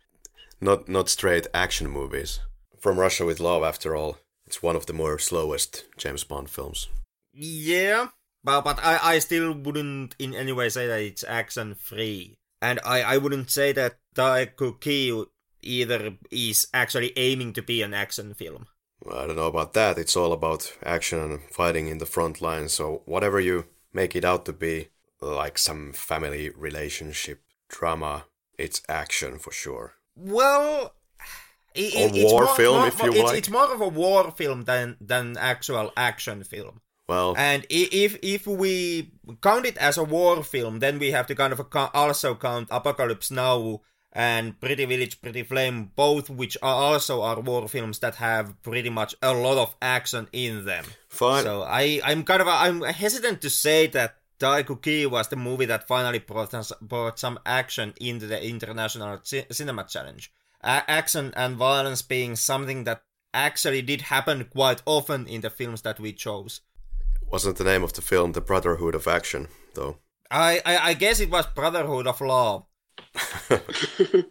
not not straight action movies. From Russia with Love, after all, it's one of the more slowest James Bond films. Yeah, but but I, I still wouldn't in any way say that it's action free, and I, I wouldn't say that Taegukgi either is actually aiming to be an action film. Well, I don't know about that. It's all about action and fighting in the front line. So whatever you make it out to be, like some family relationship drama, it's action for sure. Well, it, it's war more- film, more- if you it's, like. It's more of a war film than than actual action film. Well, And if if we count it as a war film, then we have to kind of also count Apocalypse Now and Pretty Village, Pretty Flame, both which are also are war films that have pretty much a lot of action in them. fine. So I I'm kind of I'm hesitant to say that Taegukgi was the movie that finally brought us, brought some action into the International Ci- Cinema Challenge. A- action and violence being something that actually did happen quite often in the films that we chose. Wasn't the name of the film The Brotherhood of Action, though? I, I, I guess it was Brotherhood of Love.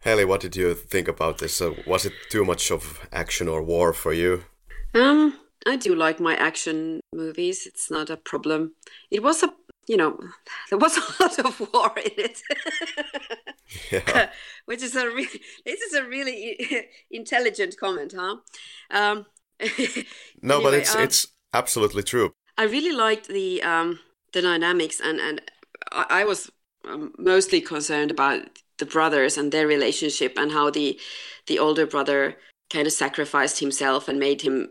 Heli, what did you think about this? Uh, was it too much of action or war for you? Um, I do like my action movies. It's not a problem. It was a you know, there was a lot of war in it. Yeah. Which is a really, this is a really intelligent comment, huh? Um, No, but it's um, it's absolutely true. I really liked the um, the dynamics, and and I, I was um, mostly concerned about the brothers and their relationship, and how the the older brother kind of sacrificed himself and made him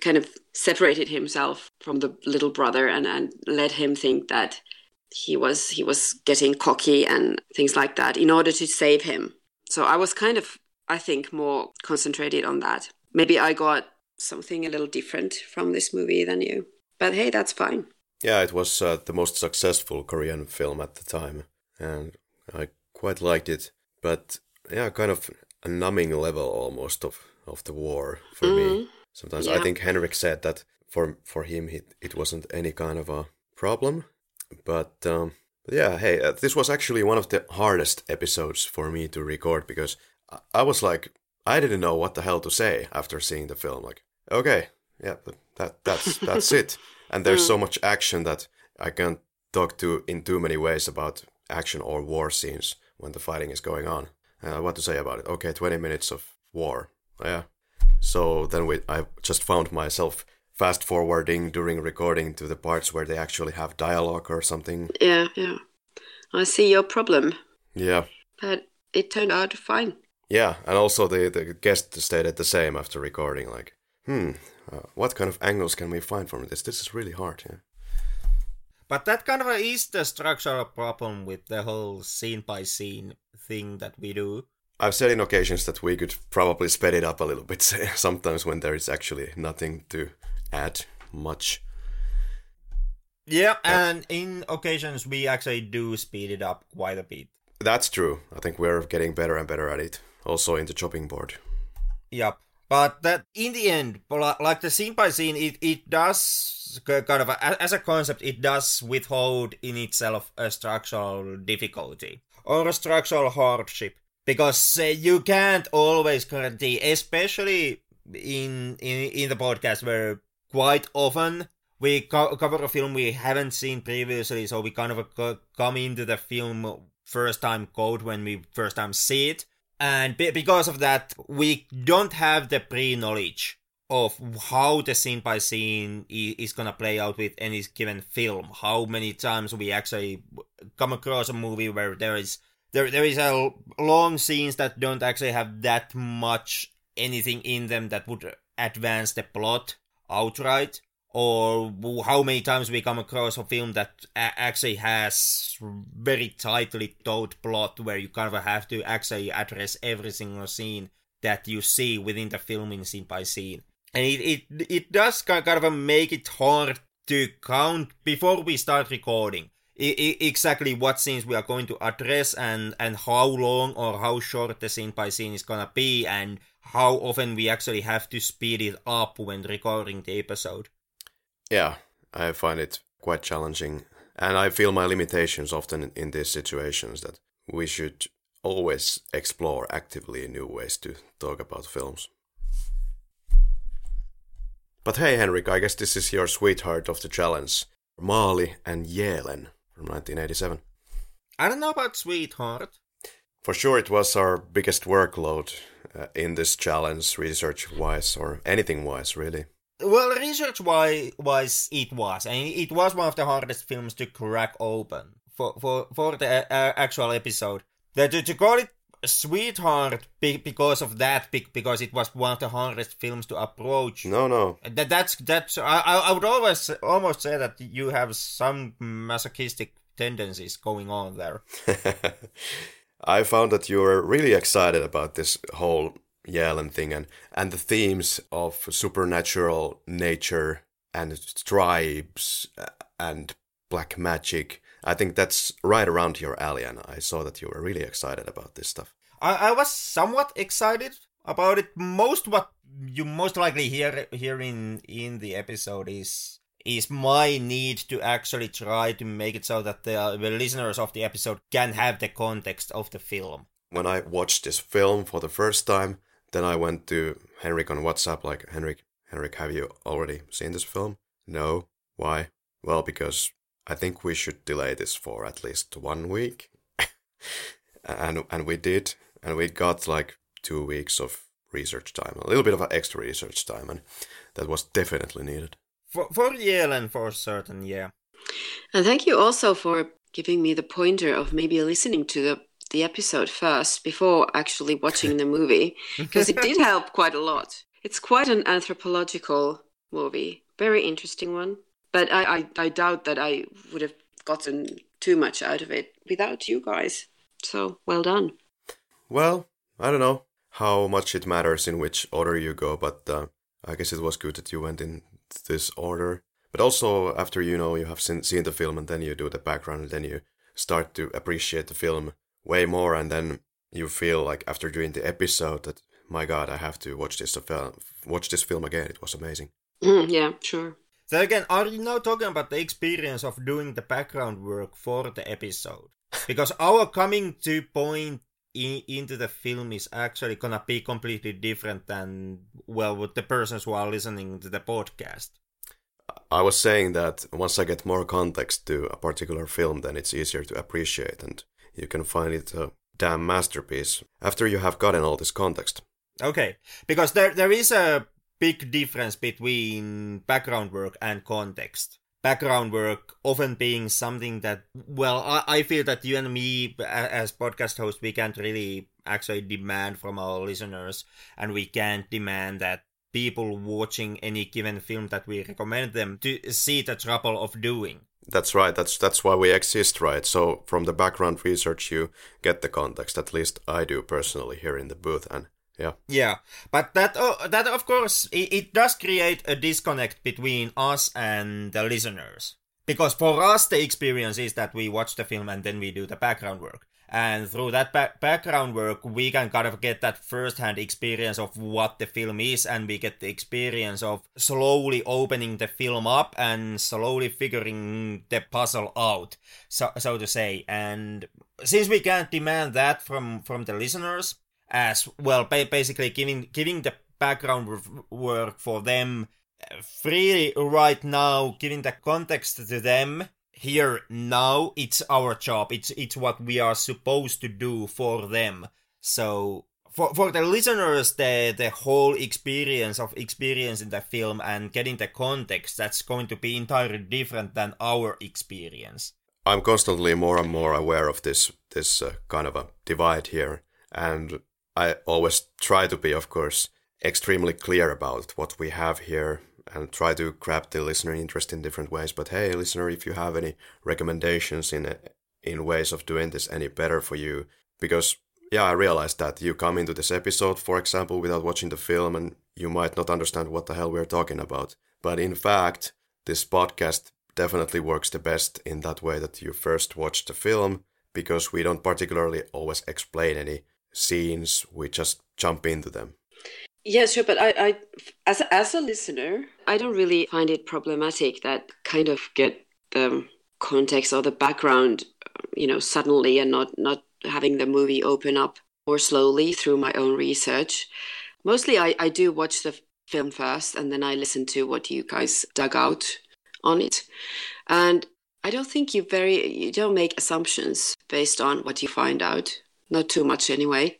kind of separated himself from the little brother, and and let him think that he was he was getting cocky and things like that in order to save him. So I was kind of I think more concentrated on that. Maybe I got something a little different from this movie than you. But hey, that's fine. Yeah, it was uh, the most successful Korean film at the time, and I quite liked it. But yeah, kind of a numbing level almost of, of the war for me. Mhm. Sometimes I think Henrik said that for for him it, it wasn't any kind of a problem. But um, yeah, hey, uh, this was actually one of the hardest episodes for me to record because I, I was like I didn't know what the hell to say after seeing the film. Like, okay, yeah, that that's that's it. And there's so much action that I can't talk to in too many ways about action or war scenes when the fighting is going on. Uh, what to say about it? Okay, 20 minutes of war. Yeah. So then we, I just found myself fast forwarding during recording to the parts where they actually have dialogue or something. Yeah, yeah. I see your problem, Yeah. but it turned out fine. Yeah, and also the, the guest stated the same after recording, like, hmm, uh, what kind of angles can we find from this? This is really hard, yeah. But that kind of is the structural problem with the whole scene by scene thing that we do. I've said in occasions that we could probably sped it up a little bit sometimes when there is actually nothing to add much. Yeah, uh, and in occasions we actually do speed it up quite a bit. That's true. I think we're getting better and better at it. Also in the chopping board. Yep. But that in the end, like the scene by scene, it, it does kind of, a- as a concept, it does withhold in itself a structural difficulty or a structural hardship. Because uh, you can't always guarantee, especially in, in, in the podcast where quite often we co- cover a film we haven't seen previously, so we kind of co- come into the film first time code when we first time see it. And be- because of that, we don't have the pre knowledge of how the scene by scene is gonna play out with any given film. How many times we actually come across a movie where there is there there is a long scenes that don't actually have that much anything in them that would advance the plot outright or how many times we come across a film that actually has very tightly told plot where you kind of have to actually address every single scene that you see within the film in scene by scene. And it it, it does ki- kind of make it hard to count before we start recording I- exactly what scenes we are going to address and and how long or how short the scene by scene is gonna be and how often we actually have to speed it up when recording the episode Yeah, I find it quite challenging. And I feel my limitations often in these situations that we should always explore actively new ways to talk about films. But hey, Henrik, I guess this is your sweetheart of the challenge Mali and Yeelen from 1987. I don't know about Sweetheart. For sure, it was our biggest workload uh, in this challenge, research wise, or anything wise, really. Well, research wise, it was, and it was one of the hardest films to crack open for for for the uh, actual episode. The, to, to call it Sweetheart be, because of that, be, because it was one of the hardest films to approach. No, no. That that's that's I I would always almost say that you have some masochistic tendencies going on there. I found that you were really excited about this whole Yeelen thing and, and the themes of supernatural nature and tribes and black magic. I think that's right around your alley, and I saw that you were really excited about this stuff. I, I was somewhat excited about it. Most what you most likely hear here in in the episode is is my need to actually try to make it so that the, the listeners of the episode can have the context of the film. When I watched this film for the first time, then I went to Henrik on WhatsApp, like, Henrik, Henrik, have you already seen this film? No. Why? Well, because I think we should delay this for at least one week. and and we did, and we got like two weeks of research time, a little bit of extra research time, and that was definitely needed. For for Yeelen, for certain, yeah. And thank you also for giving me the pointer of maybe listening to the the episode first before actually watching the movie because it did help quite a lot. It's quite an anthropological movie, very interesting one. But I, I, I doubt that I would have gotten too much out of it without you guys. So well done. Well, I don't know how much it matters in which order you go, but uh, I guess it was good that you went in this order. But also, after you know you have seen, seen the film and then you do the background and then you start to appreciate the film way more, and then you feel like after doing the episode that my God, I have to watch this film, watch this film again. It was amazing. Mm, yeah, sure. So again, are you now talking about the experience of doing the background work for the episode? Because our coming to point in, into the film is actually gonna be completely different than well with the persons who are listening to the podcast. I was saying that once I get more context to a particular film, then it's easier to appreciate, and you can find it a damn masterpiece after you have gotten all this context. Okay, because there there is a big difference between background work and context. Background work often being something that, well, I, I feel that you and me as podcast hosts, we can't really actually demand from our listeners, and we can't demand that people watching any given film that we recommend them to see the trouble of doing. That's right. That's that's why we exist, right? So from the background research, you get the context. At least I do personally here in the booth, and yeah. Yeah, but that that of course it, it does create a disconnect between us and the listeners. Because for us the experience is that we watch the film and then we do the background work. And through that ba- background work we can kind of get that first-hand experience of what the film is and we get the experience of slowly opening the film up and slowly figuring the puzzle out so, so to say. And since we can't demand that from from the listeners as well basically giving giving the background work for them freely right now giving the context to them here now it's our job. It's it's what we are supposed to do for them. So for for the listeners the the whole experience of experiencing the film and getting the context that's going to be entirely different than our experience. I'm constantly more and more aware of this this uh, kind of a divide here and I always try to be, of course, extremely clear about what we have here and try to grab the listener interest in different ways. But hey, listener, if you have any recommendations in in ways of doing this any better for you, because yeah, I realized that you come into this episode, for example, without watching the film, and you might not understand what the hell we're talking about. But in fact, this podcast definitely works the best in that way that you first watch the film, because we don't particularly always explain any scenes, we just jump into them. Yeah, sure, but I, I as a, as a listener, I don't really find it problematic that kind of get the context or the background, you know, suddenly and not not having the movie open up more slowly through my own research. Mostly, I, I do watch the film first and then I listen to what you guys dug out on it. And I don't think you very you don't make assumptions based on what you find out not too much anyway.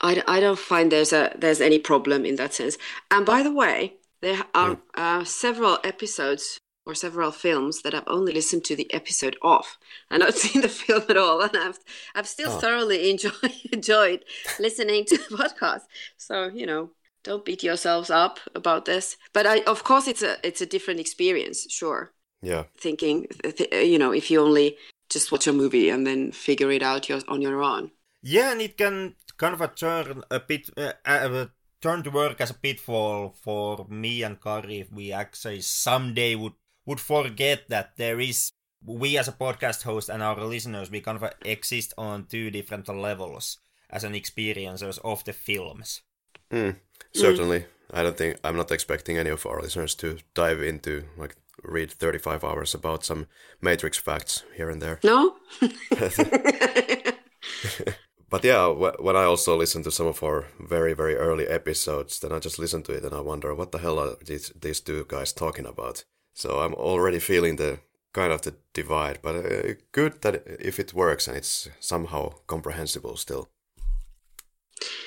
I, I don't find there's a there's any problem in that sense. And by the way, there are uh, several episodes or several films that I've only listened to the episode of and not seen the film at all, and I've I've still oh. thoroughly enjoy, enjoyed listening to the podcast. So you know, don't beat yourselves up about this. But I, of course, it's a it's a different experience. Sure. Yeah. Thinking, you know, if you only just watch a movie and then figure it out your, on your own. Yeah, and it can kind of a turn a bit uh, uh, turn to work as a pitfall for me and Karri if we actually someday would would forget that there is we as a podcast host and our listeners we kind of exist on two different levels as an experiencers of the films. Mm, certainly, mm. I don't think I'm not expecting any of our listeners to dive into like read 35 hours about some Matrix facts here and there. No. but yeah, when I also listen to some of our very very early episodes, then I just listen to it and I wonder what the hell are these these two guys talking about. So I'm already feeling the kind of the divide, but uh, good that if it works and it's somehow comprehensible still.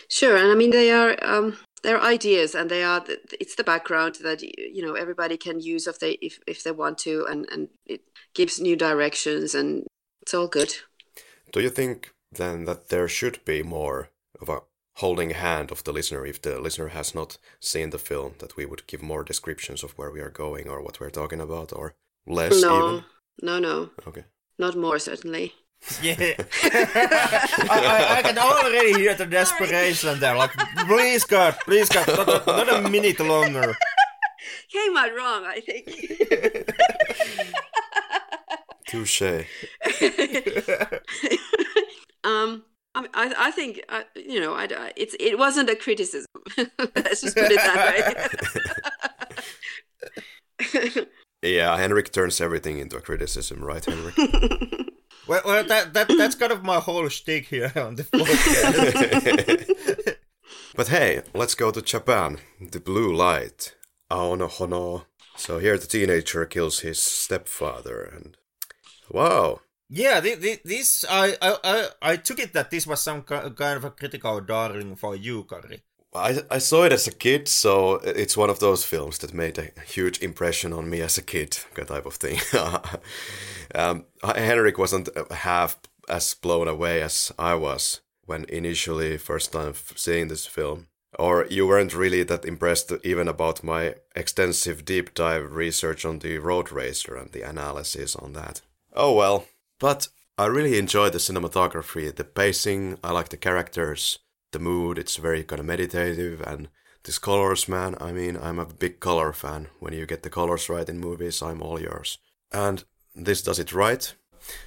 Sure, and I mean they are um, they're ideas, and they are it's the background that you know everybody can use if they if, if they want to, and and it gives new directions, and it's all good. Do you think then that there should be more of a holding hand of the listener if the listener has not seen the film that we would give more descriptions of where we are going or what we're talking about or less no even? no no okay not more certainly yeah, I, I, I, can already hear the desperation there. Like, please God, please God, not, not a minute longer. Came out wrong, I think. Touche. Um, I, I think uh, you know, I, it's it wasn't a criticism. Let's just put it that way. yeah, Henrik turns everything into a criticism, right, Henrik? Well, well that, that that's kind of my whole shtick here on the podcast. but hey, let's go to Japan. The blue light. Aono hono. So here the teenager kills his stepfather, and wow. Yeah, this I I I took it that this was some kind of a critical darling for you, Karri. I, I saw it as a kid, so it's one of those films that made a huge impression on me as a kid, that type of thing. um, Henrik wasn't half as blown away as I was when initially first time seeing this film. Or you weren't really that impressed even about my extensive deep dive research on the Road Racer and the analysis on that. Oh well. But I really enjoyed the cinematography, the pacing, I like the characters, the mood. It's very kind of meditative and this colors, man. I mean, I'm a big color fan. When you get the colors right in movies, I'm all yours. And this does it right.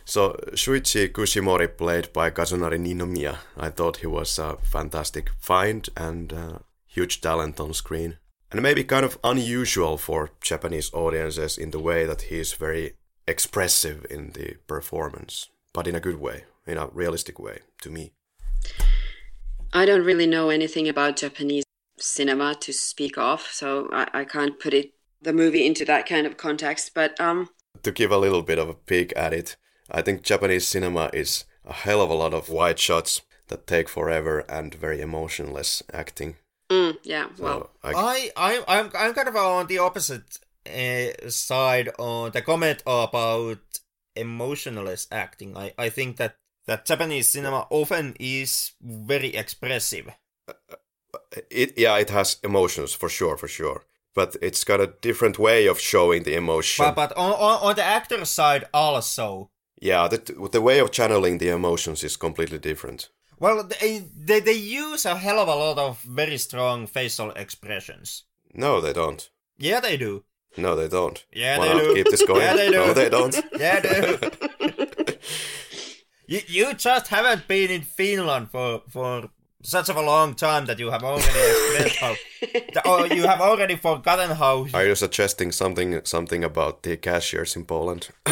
So Shuichi Kushimori, played by Kazunari Ninomiya, I thought he was a fantastic find and a huge talent on screen. And maybe kind of unusual for Japanese audiences in the way that he's very expressive in the performance, but in a good way, in a realistic way, to me. I don't really know anything about Japanese cinema to speak of, so I, I can't put it the movie into that kind of context. But um, to give a little bit of a peek at it, I think Japanese cinema is a hell of a lot of wide shots that take forever and very emotionless acting. Mm, yeah, so well, I, I, I'm, I'm kind of on the opposite Eh, side on the comment about emotionless acting. I, I think that that Japanese cinema often is very expressive. It yeah, it has emotions for sure, for sure. But it's got a different way of showing the emotion. But, but on, on, on the actor side also. Yeah, the, the way of channeling the emotions is completely different. Well, they, they, they use a hell of a lot of very strong facial expressions. No, they don't. Yeah, they do. No, they don't. Yeah, Why they not do. keep this going? Yeah, they do. No, they don't. yeah, they do. You, you just haven't been in Finland for, for such of a long time that you have already expressed how, or you have already forgotten how. Are you suggesting something something about the cashiers in Poland?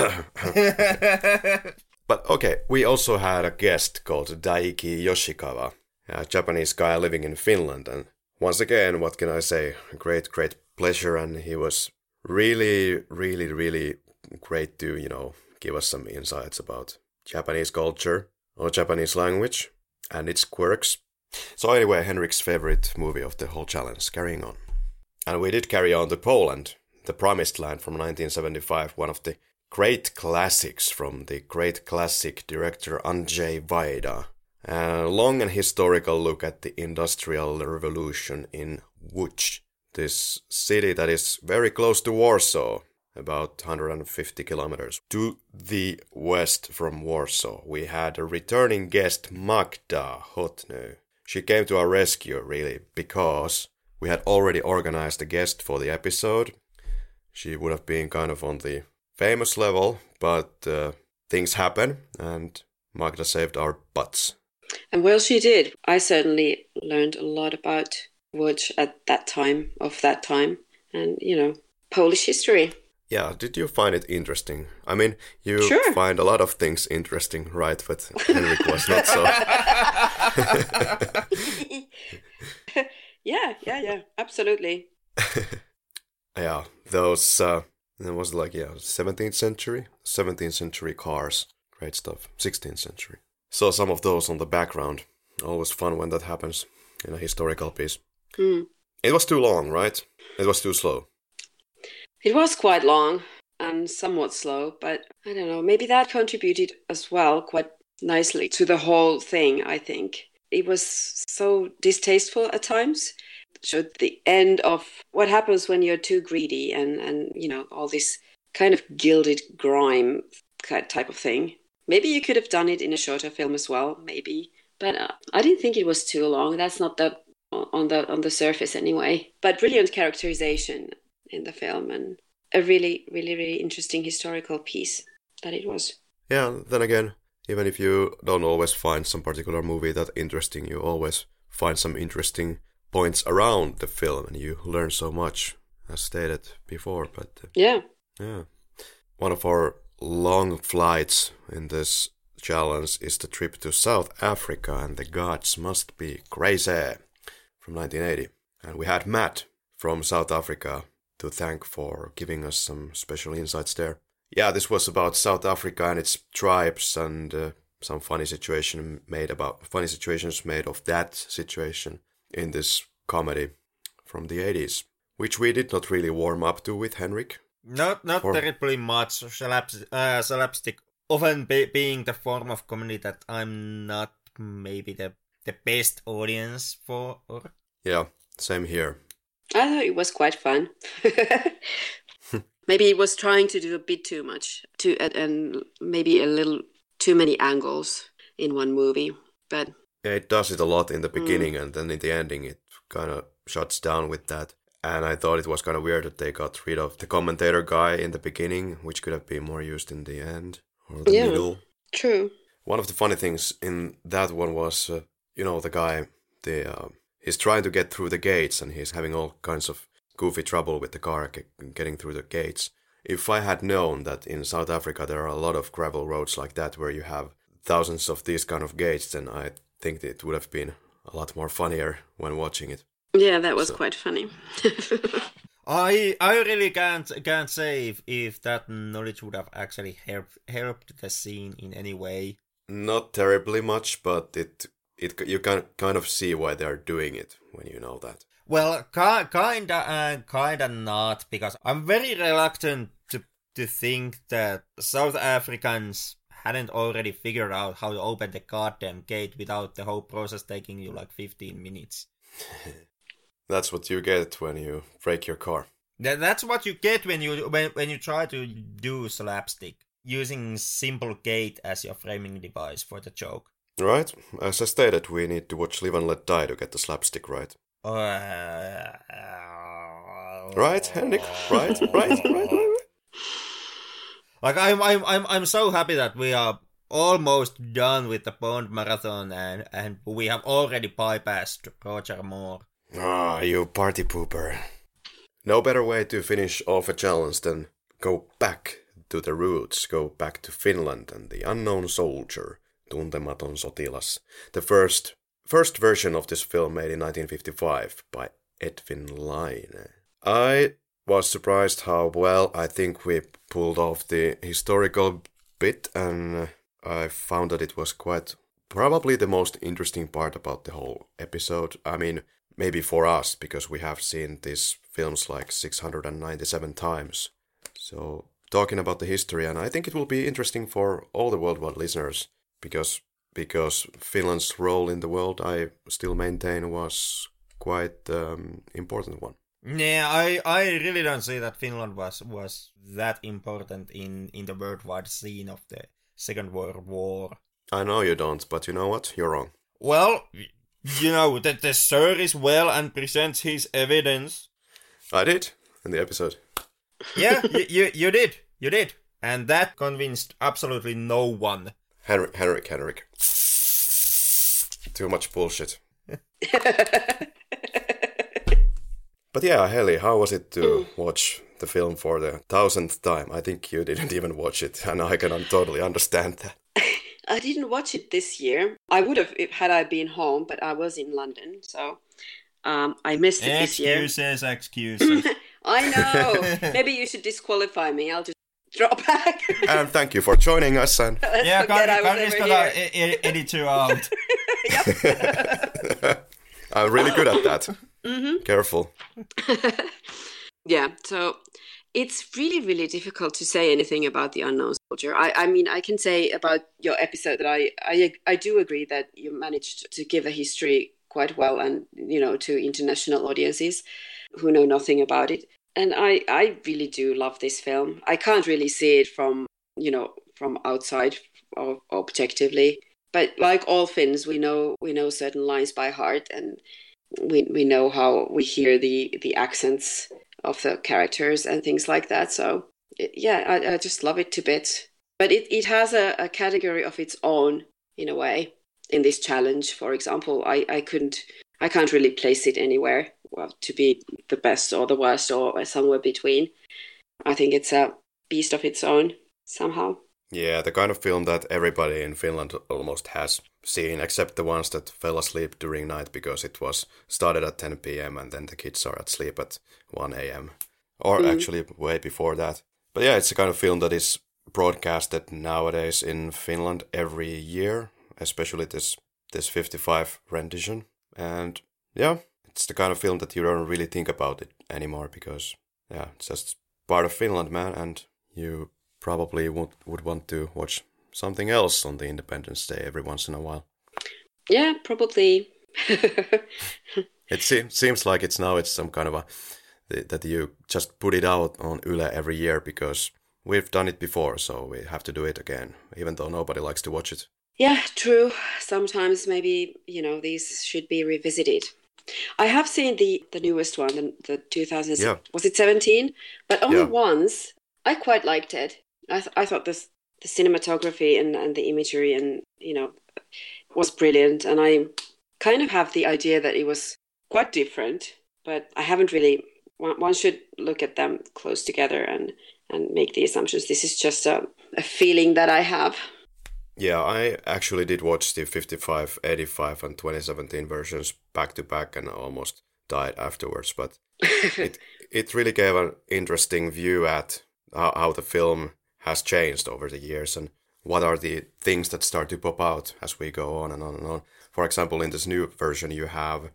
but okay, we also had a guest called Daiki Yoshikawa, a Japanese guy living in Finland, and once again, what can I say? Great, great pleasure, and he was really, really, really great to you know give us some insights about Japanese culture or Japanese language and its quirks. So anyway, Henrik's favorite movie of the whole challenge, carrying on. And we did carry on to Poland, The Promised Land from 1975, one of the great classics from the great classic director Andrzej Wajda. A long and historical look at the Industrial Revolution in Łódź, this city that is very close to Warsaw, about 150 kilometers to the west from Warsaw. We had a returning guest, Magda Hotno. She came to our rescue, really, because we had already organized a guest for the episode. She would have been kind of on the famous level, but uh, things happen, and Magda saved our butts. And well, she did. I certainly learned a lot about Łódź at that time, of that time, and, you know, Polish history. Yeah, did you find it interesting? I mean, you sure. find a lot of things interesting, right? But Henrik was not so. yeah, yeah, yeah, absolutely. yeah, those uh, it was like, yeah, 17th century, 17th century cars, great stuff. 16th century. Saw some of those on the background. Always fun when that happens in a historical piece. Hmm. It was too long, right? It was too slow. It was quite long and somewhat slow, but I don't know. Maybe that contributed as well quite nicely to the whole thing, I think. It was so distasteful at times. Showed the end of what happens when you're too greedy and, and you know, all this kind of gilded grime kind type of thing. Maybe you could have done it in a shorter film as well, maybe. But uh, I didn't think it was too long. That's not the on the on the surface anyway. But brilliant characterization in the film and a really, really, really interesting historical piece that it was. Yeah, then again, even if you don't always find some particular movie that interesting, you always find some interesting points around the film and you learn so much, as stated before. But uh, Yeah. yeah, one of our long flights in this challenge is the trip to South Africa and the gods must be crazy from 1980. And we had Matt from South Africa to thank for giving us some special insights there. Yeah, this was about South Africa and its tribes and uh, some funny situation made about funny situations made of that situation in this comedy from the 80s, which we did not really warm up to with Henrik. Not not Or- terribly much slaps, uh, slapstick. Often be, being the form of comedy that I'm not maybe the the best audience for. Or Yeah, same here. I thought it was quite fun. maybe it was trying to do a bit too much, to and- and maybe a little too many angles in one movie. But Yeah, it does it a lot in the beginning, and then in the ending, it kind of shuts down with that. And I thought it was kind of weird that they got rid of the commentator guy in the beginning, which could have been more used in the end or the Yeah. middle. true. One of the funny things in that one was, uh, you know, the guy, the uh, he's trying to get through the gates, and he's having all kinds of goofy trouble with the car getting through the gates. If I had known that in South Africa there are a lot of gravel roads like that where you have thousands of these kind of gates, then I think it would have been a lot more funnier when watching it. Yeah, that was So- quite funny. I I really can't can't say if, if that knowledge would have actually helped helped the scene in any way. Not terribly much, but it it you can kind of see why they're doing it when you know that. Well, ki- kinda and kinda not, because I'm very reluctant to to think that South Africans hadn't already figured out how to open the goddamn gate without the whole process taking you like 15 minutes. That's what you get when you break your car. That, that's what you get when you when, when you try to do slapstick using simple gate as your framing device for the joke. Right? As I stated, we need to watch Live and Let Die to get the slapstick right. Uh, Right, Henrik? Right? Right? Right? right? Like I'm, I'm, I'm, I'm so happy that we are almost done with the Bond marathon, and and we have already bypassed Roger Moore. Ah, you party pooper. No better way to finish off a challenge than go back to the roots, go back to Finland and the unknown soldier, Tuntematon sotilas. The first first version of this film made in 1955 by Edvin Laine. I was surprised how well I think we pulled off the historical bit and I found that it was quite probably the most interesting part about the whole episode. I mean, maybe for us because we have seen these films like 697 times. So, talking about the history and I think it will be interesting for all the worldwide listeners because because Finland's role in the world I still maintain was quite um, important one. Yeah, I, I really don't see that Finland was was that important in in the worldwide scene of the Second World War. I know you don't, but you know what? You're wrong. Well, you know that the sir is well and presents his evidence. I did in the episode. Yeah, you, you you did, you did, and that convinced absolutely no one. Henrik, Henrik, Henrik. Too much bullshit. But yeah, Heli, how was it to watch the film for the thousandth time? I think you didn't even watch it, and I can totally understand that. I didn't watch it this year. I would have if had I been home, but I was in London, so um, I missed it this year. Excuses, excuses. I know. Maybe you should disqualify me. I'll just drop back. and thank you for joining us. And Let's Yeah, forget I Karri, was Karri's ever gonna here. e- e- edit you out. I'm really good at that. Mm-hmm. Careful. Yeah, so it's really, really difficult to say anything about the unknown soldier. I, I mean, I can say about your episode that I, I, I do agree that you managed to give a history quite well, and you know, to international audiences who know nothing about it. And I, I really do love this film. I can't really see it from, you know, from outside or objectively. But like all Finns, we know we know certain lines by heart, and we we know how we hear the the accents of the characters and things like that. So it, yeah, I, I just love it to bits. But it, it has a, a category of its own in a way. In this challenge, for example, I, I couldn't I can't really place it anywhere well, to be the best or the worst or somewhere between. I think it's a beast of its own somehow. Yeah, the kind of film that everybody in Finland almost has seen, except the ones that fell asleep during night because it was started at 10 p.m. and then the kids are at sleep at 1 a.m. Or Mm. actually way before that. But yeah, it's the kind of film that is broadcasted nowadays in Finland every year, especially this this 55 rendition. And yeah, it's the kind of film that you don't really think about it anymore because yeah, it's just part of Finland, man, and you probably would, would want to watch something else on the Independence Day every once in a while. Yeah, probably. It se- seems like it's now it's some kind of a that you just put it out on Yle every year because we've done it before, so we have to do it again, even though nobody likes to watch it. Yeah, true. Sometimes maybe you know these should be revisited. I have seen the the newest one, the, the 2000 Yeah. was it 17, but only Yeah. once. I quite liked it. I th- I thought this the cinematography and and the imagery and you know was brilliant, and I kind of have the idea that it was quite different, but I haven't really. One, one should look at them close together and and make the assumptions. This is just a, a feeling that I have. Yeah, I actually did watch the 55, 85, and 2017 versions back to back and almost died afterwards, but it it really gave an interesting view at how, how the film has changed over the years and what are the things that start to pop out as we go on and on and on. For example, in this new version, you have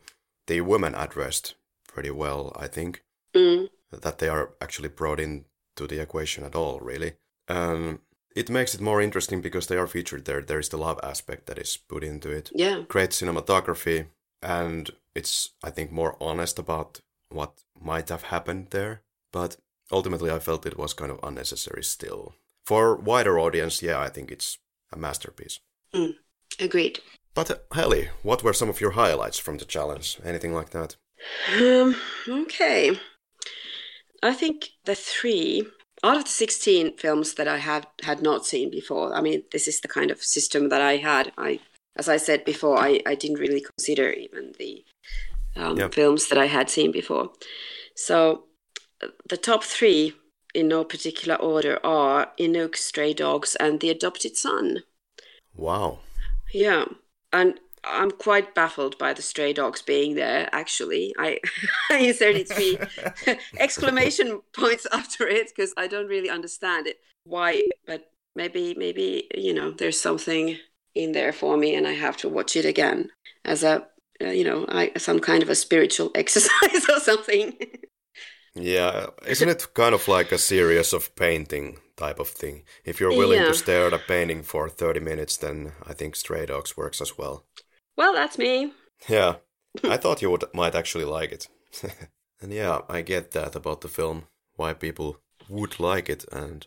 the women addressed pretty well, I think, Mm. that they are actually brought into the equation at all, really. Um, it makes it more interesting because they are featured there. There is the love aspect that is put into it Yeah. great cinematography and it's i think more honest about what might have happened there but ultimately i felt it was kind of unnecessary still for wider audience yeah i think it's a masterpiece Agreed. but uh, Heli, what were some of your highlights from the challenge anything like that Um, okay. I think the three out of the 16 films that I had had not seen before. I mean, this is the kind of system that I had. I, as I said before, I, I didn't really consider even the um, Yep. films that I had seen before. So the top three, in no particular order, are Inuk, Stray Dogs, and The Adopted Son. wow Yeah, and I'm quite baffled by the stray dogs being there. Actually, I I inserted three exclamation points after it because I don't really understand it why. But maybe maybe you know there's something in there for me, and I have to watch it again as a uh, you know I, some kind of a spiritual exercise or something. yeah isn't it kind of like a series of painting type of thing if you're willing Yeah. to stare at a painting for 30 minutes then i think stray dogs works as well well, that's me. Yeah, I thought you would might actually like it. and yeah, I get that about the film, why people would like it, and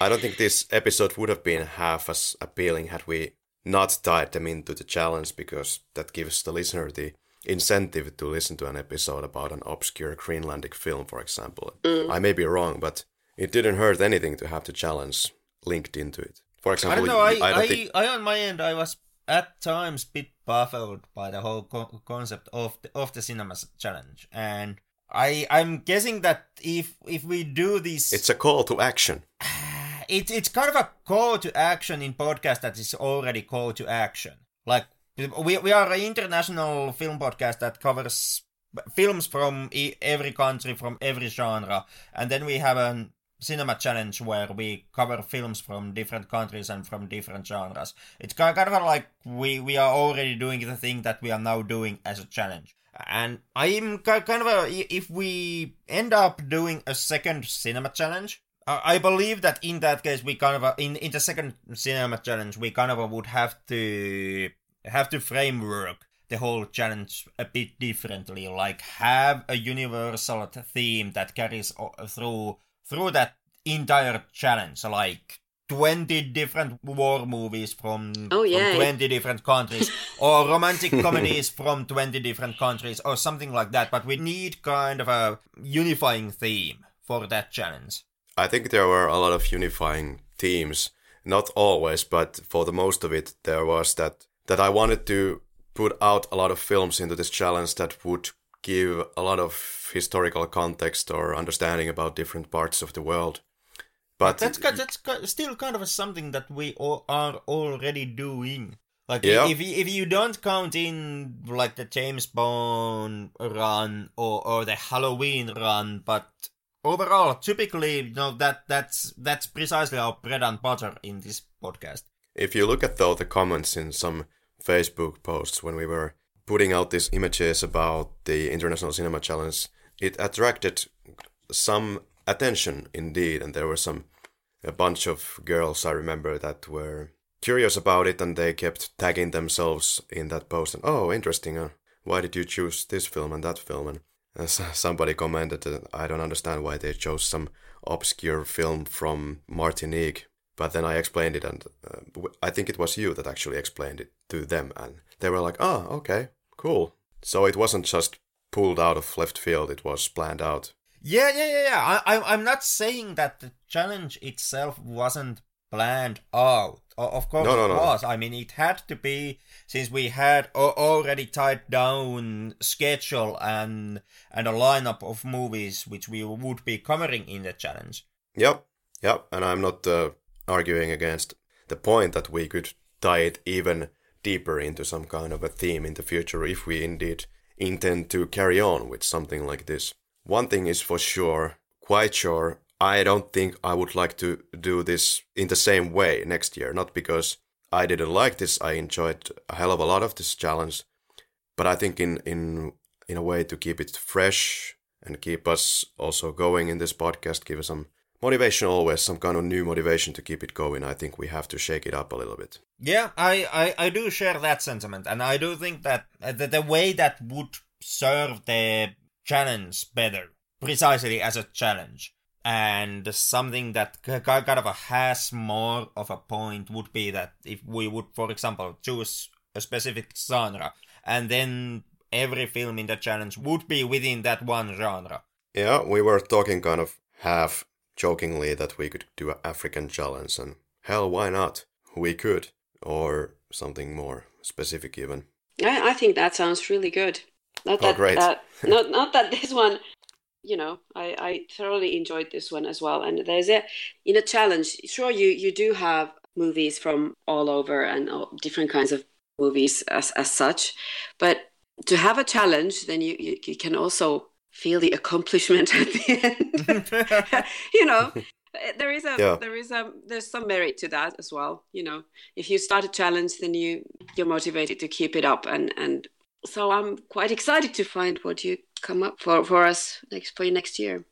I don't think this episode would have been half as appealing had we not tied them into the challenge, because that gives the listener the incentive to listen to an episode about an obscure Greenlandic film, for example. Mm. I may be wrong, but it didn't hurt anything to have the challenge linked into it. For example, I example, don't know. I, don't I, think I, on my end, I was at times bit baffled by the whole co- concept of the, of the cinema challenge, and I I'm guessing that if if we do this, it's a call to action. it, it's kind of a call to action in podcast that is already call to action. Like we we are an international film podcast that covers films from every country, from every genre, and then we have a cinema challenge where we cover films from different countries and from different genres. It's kind of like we we are already doing the thing that we are now doing as a challenge. And I'm kind of a, if we end up doing a second cinema challenge, I believe that in that case we kind of in in the second cinema challenge we kind of would have to have to framework the whole challenge a bit differently, like have a universal theme that carries through through that entire challenge, like 20 different war movies from, oh, yeah. from 20 different countries or romantic comedies from 20 different countries or something like that. But we need kind of a unifying theme for that challenge. I think there were a lot of unifying themes. Not always but for the most of it there was that that i wanted to put out a lot of films into this challenge that would give a lot of historical context or understanding about different parts of the world but, that's that's still kind of something that we are already doing. Like yeah. if if you don't count in like the James Bond run or or the Halloween run, but overall, typically, you know that that's that's precisely our bread and butter in this podcast. If you look at though the comments in some Facebook posts when we were putting out these images about the International Cinema Challenge, it attracted some attention indeed, and there were some a bunch of girls I remember that were curious about it, and they kept tagging themselves in that post. And oh, interesting! Uh, why did you choose this film and that film? And uh, somebody commented that I don't understand why they chose some obscure film from Martinique. But then I explained it, and uh, I think it was you that actually explained it to them, and they were like, "Oh, okay, cool." So it wasn't just pulled out of left field; it was planned out. Yeah, yeah, yeah, yeah. I, I, I'm not saying that the challenge itself wasn't planned out. Of course no, no, it no. was. I mean, it had to be since we had already tied down schedule and and a lineup of movies which we would be covering in the challenge. Yep, yep. And I'm not uh, arguing against the point that we could tie it even deeper into some kind of a theme in the future if we indeed intend to carry on with something like this. One thing is for sure, quite sure, I don't think I would like to do this in the same way next year. Not because I didn't like this, I enjoyed a hell of a lot of this challenge, but I think in in in a way to keep it fresh and keep us also going in this podcast, give us some motivation always, some kind of new motivation to keep it going. I think we have to shake it up a little bit. Yeah, I I, I do share that sentiment, and I do think that uh, the, the way that would serve the challenge better, precisely as a challenge. And something that kind of has more of a point would be that if we would, for example, choose a specific genre, and then every film in the challenge would be within that one genre. Yeah, we were talking kind of half jokingly that we could do an African challenge, and hell, why not? We could, or something more specific even. I, I think that sounds really good. Not oh, that, great. That, not not that this one, you know, I, I thoroughly enjoyed this one as well. And there's a in a challenge. Sure, you you do have movies from all over and all different kinds of movies as as such, but to have a challenge, then you you, you can also feel the accomplishment at the end. you know, eh, there is a Yeah. there is a there's some merit to that as well you know if you start a challenge then you you're motivated to keep it up and and so i'm quite excited to find what you come up for for us next for next year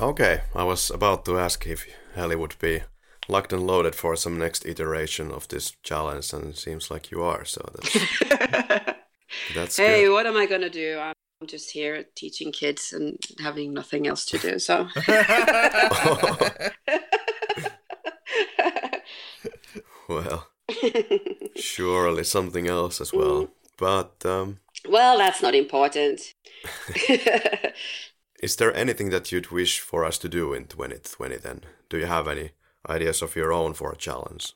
Okay, I was about to ask if Heli would be locked and loaded for some next iteration of this challenge, and it seems like you are. So that's that's hey good. what am i going to do i'm just here teaching kids and having nothing else to do so well, surely something else as well. But um, well that's not important is there anything that you'd wish for us to do in 2020? Then, do you have any ideas of your own for a challenge?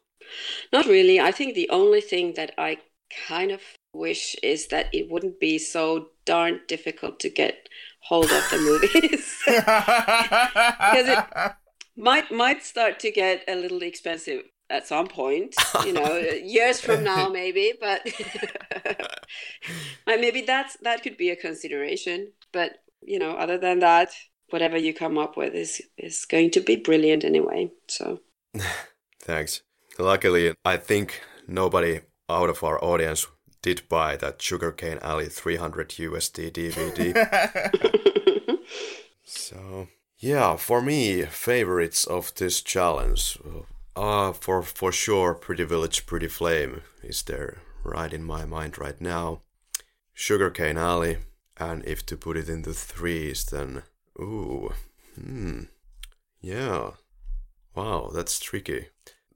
Not really. I think the only thing that I kind of wish is that it wouldn't be so darn difficult to get hold of the movies. Because it might might start to get a little expensive at some point, you know, years from now maybe, but maybe that's that could be a consideration. But you know, other than that, whatever you come up with is is going to be brilliant anyway. So thanks. Luckily, I think nobody out of our audience did buy that Sugar Cane Alley 300 USD DVD. so, yeah, for me, favorites of this challenge. Uh, for for sure, Pretty Village, Pretty Flame is there right in my mind right now. Sugar Cane Alley, and if to put it into threes, then ooh, hmm, yeah, wow, that's tricky.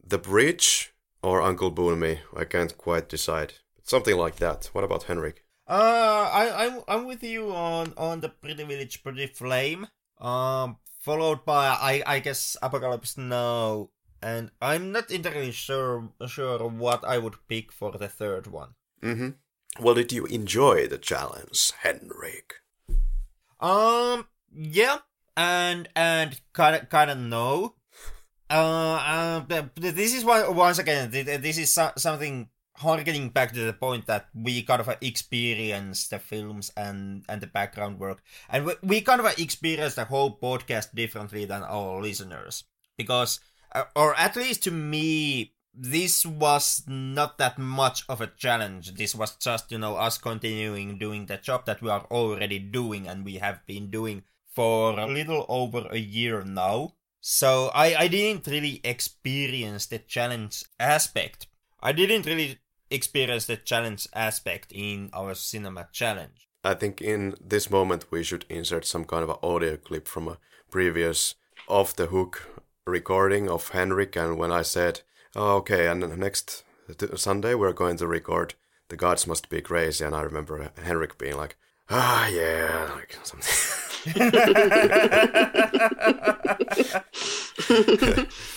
The Bridge or Uncle Boonmee, I can't quite decide. Something like that. What about Henrik? Uh, I, I'm I'm with you on on the Pretty Village, Pretty Flame. Um, followed by I I guess Apocalypse Now, and I'm not entirely sure sure what I would pick for the third one. Mm-hmm. Well, did you enjoy the challenge, Henrik? Um, yeah, and and kind of kind of no. Uh, uh, this is why once again this is something harkening back to the point that we kind of experience the films and and the background work, and we, we kind of experience the whole podcast differently than our listeners because, uh, or at least to me, this was not that much of a challenge. This was just you know us continuing doing the job that we are already doing and we have been doing for a little over a year now. So I, I didn't really experience the challenge aspect. I didn't really experience the challenge aspect in our cinema challenge. I think in this moment we should insert some kind of an audio clip from a previous off the hook recording of Henrik and when I said, oh, okay, and next Sunday we're going to record The Gods Must Be Crazy and I remember Henrik being like, ah, yeah, like something.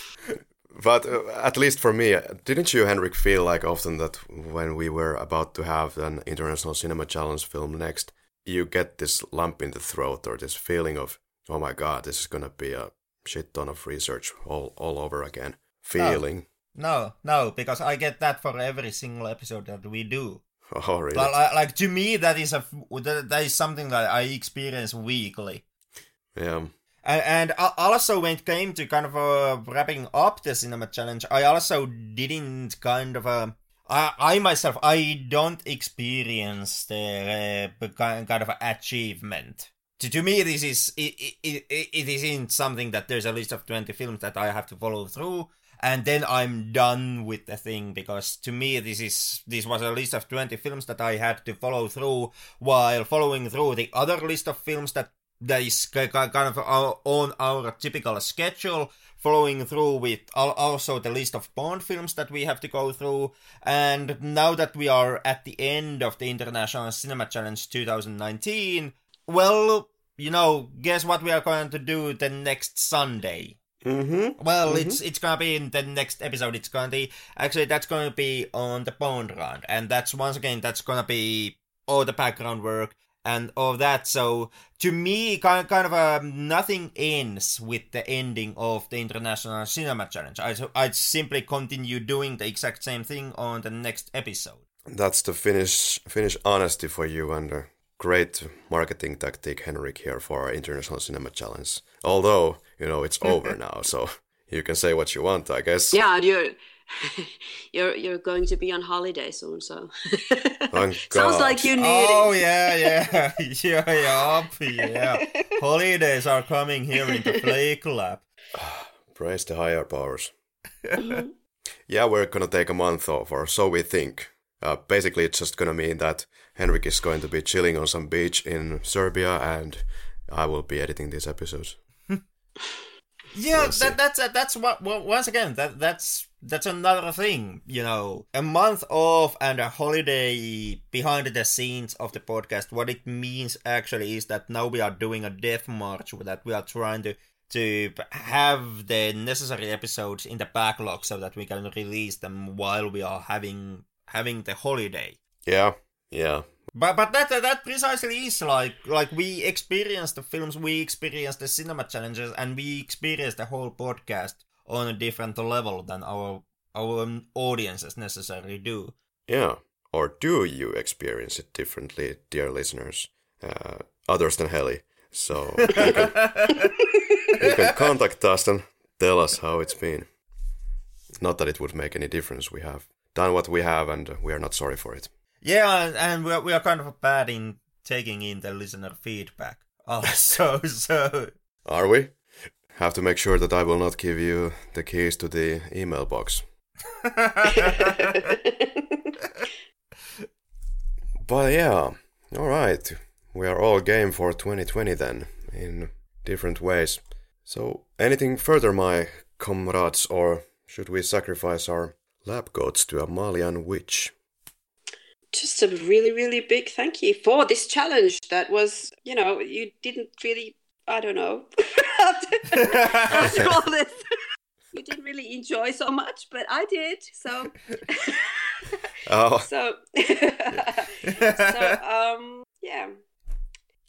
but uh, at least for me, didn't you, Henrik, feel like often that when we were about to have an International Cinema Challenge film next, you get this lump in the throat or this feeling of, oh my god, this is gonna be a shit ton of research all, all over again feeling? No, no, no because I get that for every single episode that we do. Oh, really? Like, like to me, that is a that is something that I experience weekly. Yeah. And, and also when it came to kind of uh, wrapping up the cinema challenge, I also didn't kind of uh, I, I myself I don't experience the uh, kind of achievement. To, to me, this is it, it, it, it isn't something that there's a list of twenty films that I have to follow through and then I'm done with the thing because to me this is this was a list of 20 films that I had to follow through while following through the other list of films that that is kind of on our typical schedule following through with also the list of Bond films that we have to go through. And now that we are at the end of the International Cinema Challenge 2019, well, you know, guess what we are going to do the next Sunday? Mm-hmm. Well, mm-hmm. it's it's gonna be in the next episode. It's gonna be actually that's gonna be on the Bond round, and that's once again that's gonna be all the background work and all that. So to me, kind kind of a um, nothing ends with the ending of the International Cinema Challenge. I'd, I'd simply continue doing the exact same thing on the next episode. That's the Finnish Finnish honesty for you, and a great marketing tactic, Henrik, here for our International Cinema Challenge. Although you know it's over now, so you can say what you want, I guess. Yeah, you're you're you're going to be on holiday soon, so sounds like you need oh, it. yeah, yeah, yeah, yeah, yeah. Holidays are coming here in the Play Club. Praise the higher powers. Mm-hmm. yeah, we're gonna take a month off, or so we think. Uh, basically, it's just gonna mean that Henrik is going to be chilling on some beach in Serbia, and I will be editing these episodes. yeah, that, that's uh, that's what. Well, once again, that that's that's another thing. You know, a month off and a holiday behind the scenes of the podcast. What it means actually is that now we are doing a death march. That we are trying to to have the necessary episodes in the backlog so that we can release them while we are having having the holiday. Yeah, yeah. But but that that precisely is like like we experience the films, we experience the cinema challenges, and we experience the whole podcast on a different level than our our audiences necessarily do. Yeah. Or do you experience it differently, dear listeners? Uh, others than Heli. So you can, you can contact us and tell us how it's been. Not that it would make any difference. We have done what we have and we are not sorry for it. Yeah, and we are, we are kind of bad in taking in the listener feedback. Also, so. Are we? Have to make sure that I will not give you the keys to the email box. but yeah, all right. We are all game for 2020 then, in different ways. So, anything further, my comrades, or should we sacrifice our lab goats to a Malian witch? Just a really, really big thank you for this challenge. That was, you know, you didn't really, I don't know, after all this, you didn't really enjoy so much, but I did. So, Oh, so, so, um, yeah.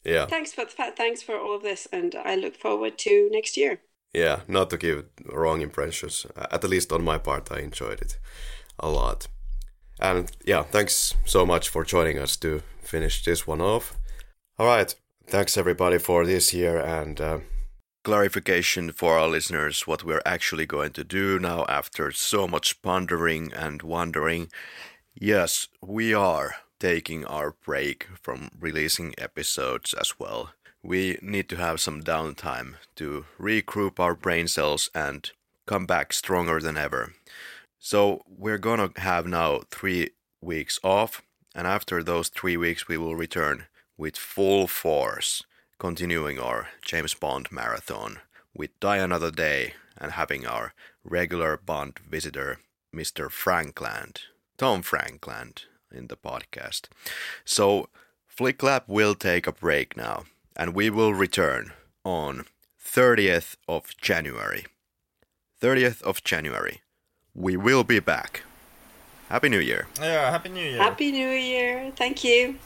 yeah. Thanks for thanks for all of this, and I look forward to next year. Yeah, not to give wrong impressions. At least on my part, I enjoyed it a lot. And yeah, thanks so much for joining us to finish this one off. All right, thanks everybody for this year and uh, clarification for our listeners what we're actually going to do now after so much pondering and wondering. Yes, we are taking our break from releasing episodes as well. We need to have some downtime to regroup our brain cells and come back stronger than ever. So, we're gonna have now three weeks off, and after those three weeks, we will return with full force, continuing our James Bond marathon with Die Another Day and having our regular Bond visitor, Mr. Frankland, Tom Frankland, in the podcast. So, Flick Lab will take a break now, and we will return on 30th of January. 30th of January. We will be back. Happy New Year. Yeah, Happy New Year. Happy New Year! Thank you.